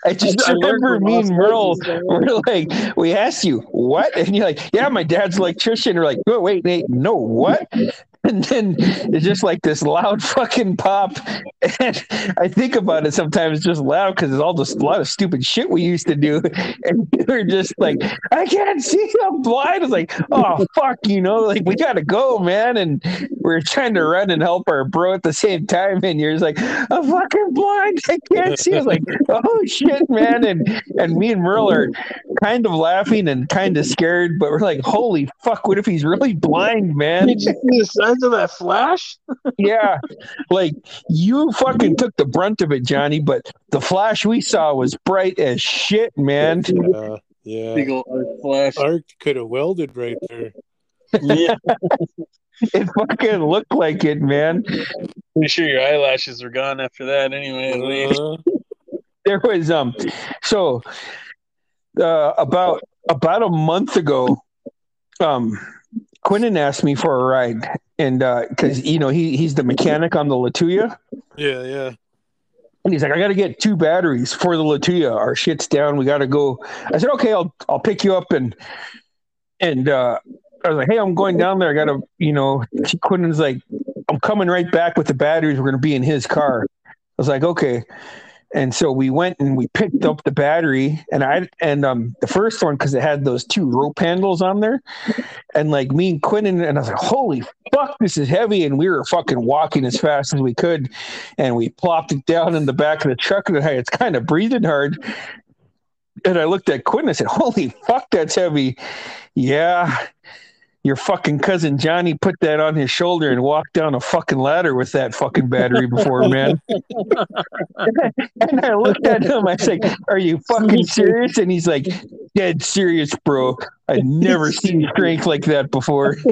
I just I remember me and Merle were like, we asked you, what? And you're like, yeah, my dad's an electrician. We're like, oh, wait, Nate, no, what? And then it's just like this loud fucking pop. And I think about it sometimes just loud because it's all just a lot of stupid shit we used to do. And we're just like, I can't see, I'm blind. It's like, oh, fuck, you know, like we got to go, man. And we're trying to run and help our bro at the same time. And you're just like, I'm fucking blind. I can't see. It's like, oh, shit, man. And, and me and Merle are kind of laughing and kind of scared, but we're like, holy fuck, what if he's really blind, man? Did you see the size of that flash? yeah. Like you fucking took the brunt of it, Johnny, but the flash we saw was bright as shit, man. Uh, yeah, Big old arc flash. Art could have welded right there. Yeah. It fucking looked like it, man. Pretty sure your eyelashes were gone after that anyway. at least. Uh, There was um so uh about about a month ago, um Quinnen asked me for a ride and uh because you know he he's the mechanic on the Lituya. yeah, yeah. And he's like, I got to get two batteries for the Lituya. Our shit's down. We got to go. I said, okay, I'll I'll pick you up and and uh, I was like, hey, I'm going down there. I got to, you know. Quinnen's like, I'm coming right back with the batteries. We're going to be in his car. I was like, okay. And so we went and we picked up the battery, and I and um the first one because it had those two rope handles on there, and like me and Quinnen and I was like, holy fuck, this is heavy, and we were fucking walking as fast as we could, and we plopped it down in the back of the truck, and hey, it's kind of breathing hard. And I looked at Quinn and I said, Holy fuck, that's heavy. Yeah. Your fucking cousin Johnny put that on his shoulder and walked down a fucking ladder with that fucking battery before, man. and I looked at him. I said, like, Are you fucking serious? And he's like, Dead serious, bro. I'd never seen strength like that before.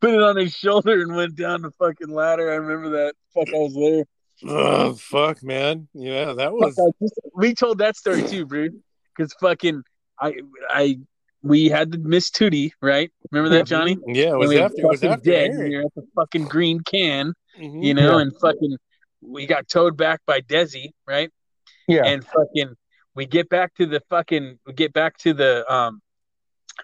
Put it on his shoulder and went down the fucking ladder. I remember that. Fuck, I was there. Oh fuck, man. Yeah, that was. Fuck, I just- we told that story too, bro. Because fucking, I, I, we had the Miss Tootie, right? Remember that, Johnny? Yeah, it was we were after. It was after. dead. Aaron. We were at the fucking green can, Mhm. you know, Yeah. and fucking, we got towed back by Desi, right? Yeah. and fucking we get back to the fucking we get back to the um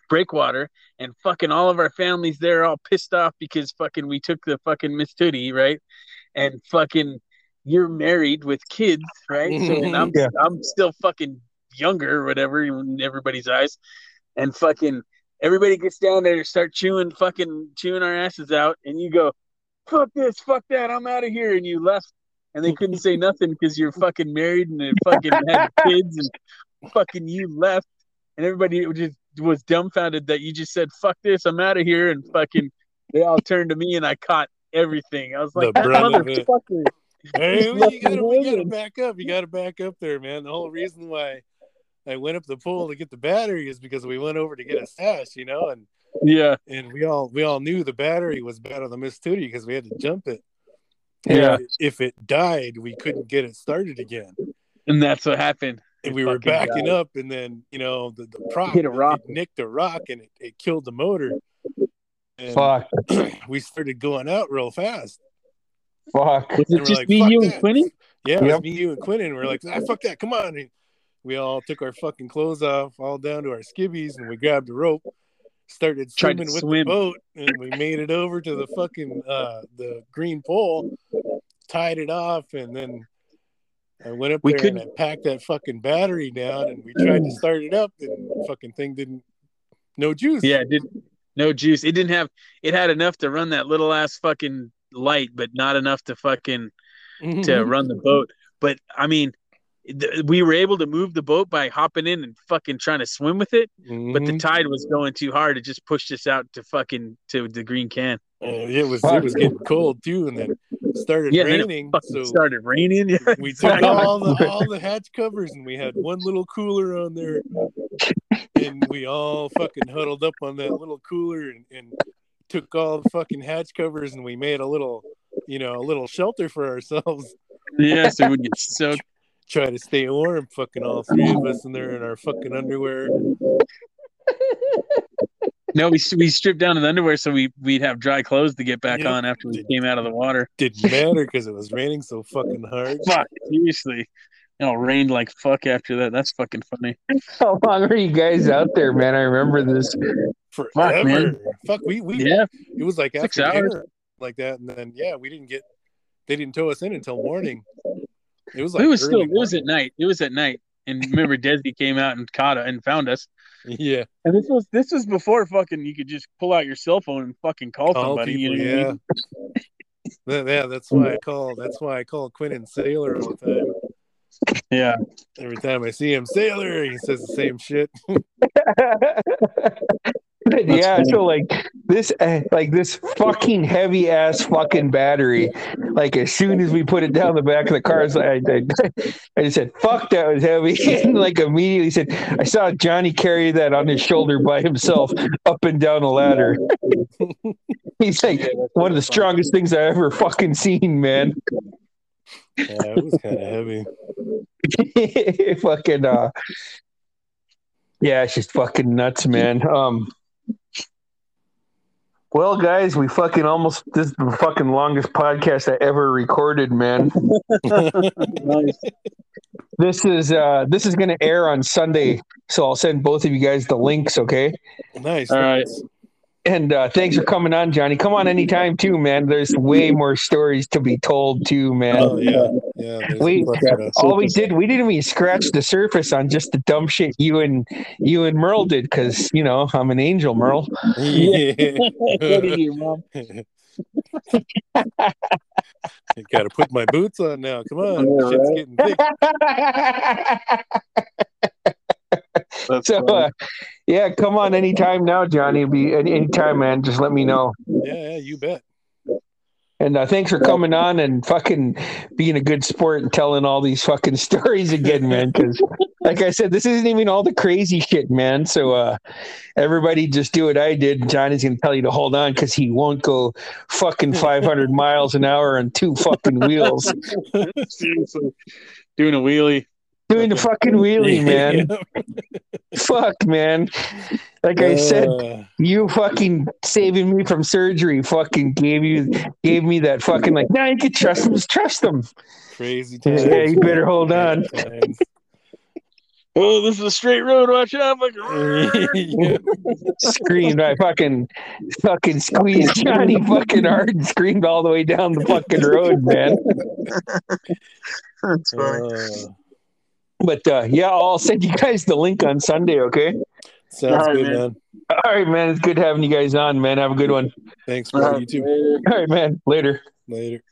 breakwater and fucking all of our families there all pissed off because fucking we took the fucking Miss Tootie, right? And fucking you're married with kids, right? So and I'm Yeah. I'm still fucking younger or whatever in everybody's eyes. And fucking everybody gets down there and start chewing fucking chewing our asses out and you go, Fuck this, fuck that, I'm out of here and you left and they couldn't say nothing because you're fucking married and they fucking had kids and fucking you left and everybody just was dumbfounded that you just said fuck this i'm out of here and fucking they all turned to me and i caught everything i was like The that brunt of it. motherfucker Hey, left you gotta, you gotta back up. You gotta back up there, man. The whole reason why I went up the pole to get the battery is because we went over to get a stash, you know, and yeah and we all we all knew the battery was better than the Miss Tootie because we had to jump it. Yeah. And If it died, we couldn't get it started again. and that's what happened And It we were backing died. up, and then you know the, the prop Hit a rock. it nicked a rock, and it, it killed the motor. And Fuck. we started going out real fast. Fuck. was it we're just like, me "Fuck you and that." quinny Yeah, it Yep. was me, you, and Quentin. We're like, ah, fuck that, come on. And we all took our fucking clothes off, all down to our skivvies, and we grabbed a rope, started swimming with swim. the boat, and we made it over to the fucking uh the green pole, tied it off, and then I went up We there and I couldn't- packed that fucking battery down, and we tried to start it up, and the fucking thing didn't. No juice. Yeah, it did no juice. It didn't have. It had enough to run that little ass fucking light, but not enough to fucking Mm-hmm. to run the boat. But I mean, th- we were able to move the boat by hopping in and fucking trying to swim with it. But the Mhm. tide was going too hard. It just pushed us out to fucking to the green can. Uh, it was it was getting cold too, and then it started Yeah, then it raining. So started raining. Yeah. we took all the all the hatch covers and we had one little cooler on there and we all fucking huddled up on that little cooler and, and took all the fucking hatch covers and we made a little you know a little shelter for ourselves yeah, so we get soaked. Try to stay warm fucking all three of us in there in our fucking underwear No, we we stripped down to the underwear so we we'd have dry clothes to get back Yep. on after we came out of the water. didn't matter because it was raining so fucking hard Fuck, seriously. You know, it rained like fuck after that. That's fucking funny. How long were you guys out there, man? I remember this. forever man. fuck we we Yeah, it was like Six after hours. like that and then yeah we didn't get they didn't tow us in until morning it was like it was still early it was at night. It was at night. And remember, Desi came out and caught it and found us. yeah And this was this was before fucking you could just pull out your cell phone and fucking call, call somebody. people, you know what I yeah. mean? Yeah, that's why I call. That's why I call Quentin Sailor all the time. Yeah. Every time I see him, Sailor, he says the same shit. But That's yeah, funny. so like this, uh, like this fucking heavy ass fucking battery. Like as soon as we put it down the back of the car, it's like, I, I, I just said, "Fuck, that was heavy," and like immediately said, "I saw Johnny carry that on his shoulder by himself up and down the ladder." He's like one of the strongest things I ever fucking seen, man. Yeah, it was kind of heavy. fucking uh, yeah, it's just fucking nuts, man. Um. Well, guys, we fucking almost this is the fucking longest podcast I ever recorded, man. Nice. This is uh this is gonna air on Sunday, so I'll send both of you guys the links, okay? Nice. All right. And uh thanks for coming on, Johnny. Come on anytime too, man. There's way more stories to be told too, man. Oh yeah, yeah. We- a bunch of stuff. All we did, we didn't even scratch the surface on just the dumb shit you and you and Merle did, because you know I'm an angel, Merle. Yeah. You, mom? Got to put my boots on now. Come on, Yeah, shit's right. getting thick. So uh, yeah, come on anytime now, Johnny. Be any anytime, man. Just let me know. Yeah, yeah, you bet. And uh, thanks for coming on and fucking being a good sport and telling all these fucking stories again, man. Because, like I said, this isn't even all the crazy shit, man. So, uh, everybody just do what I did. Johnny's going to tell you to hold on because he won't go fucking 500 miles an hour on two fucking wheels. Seriously. Doing a wheelie. Doing the fucking wheelie, man. Fuck, man. Like I said, Uh, you fucking saving me from surgery fucking gave you gave me that fucking like, nah, you can trust them, just trust them. crazy times. Yeah, you better hold on. Oh, this is a straight road. Watch out. Fucking- Yeah. screamed. I fucking fucking squeezed Johnny fucking hard and screamed all the way down the fucking road, man. That's funny. Uh, But uh, yeah, I'll send you guys the link on Sunday, okay? sounds All right, good, man. man. All right, man. It's good having you guys on, man. Have a good one. Thanks, bro. You too. All right, man. Later. Later.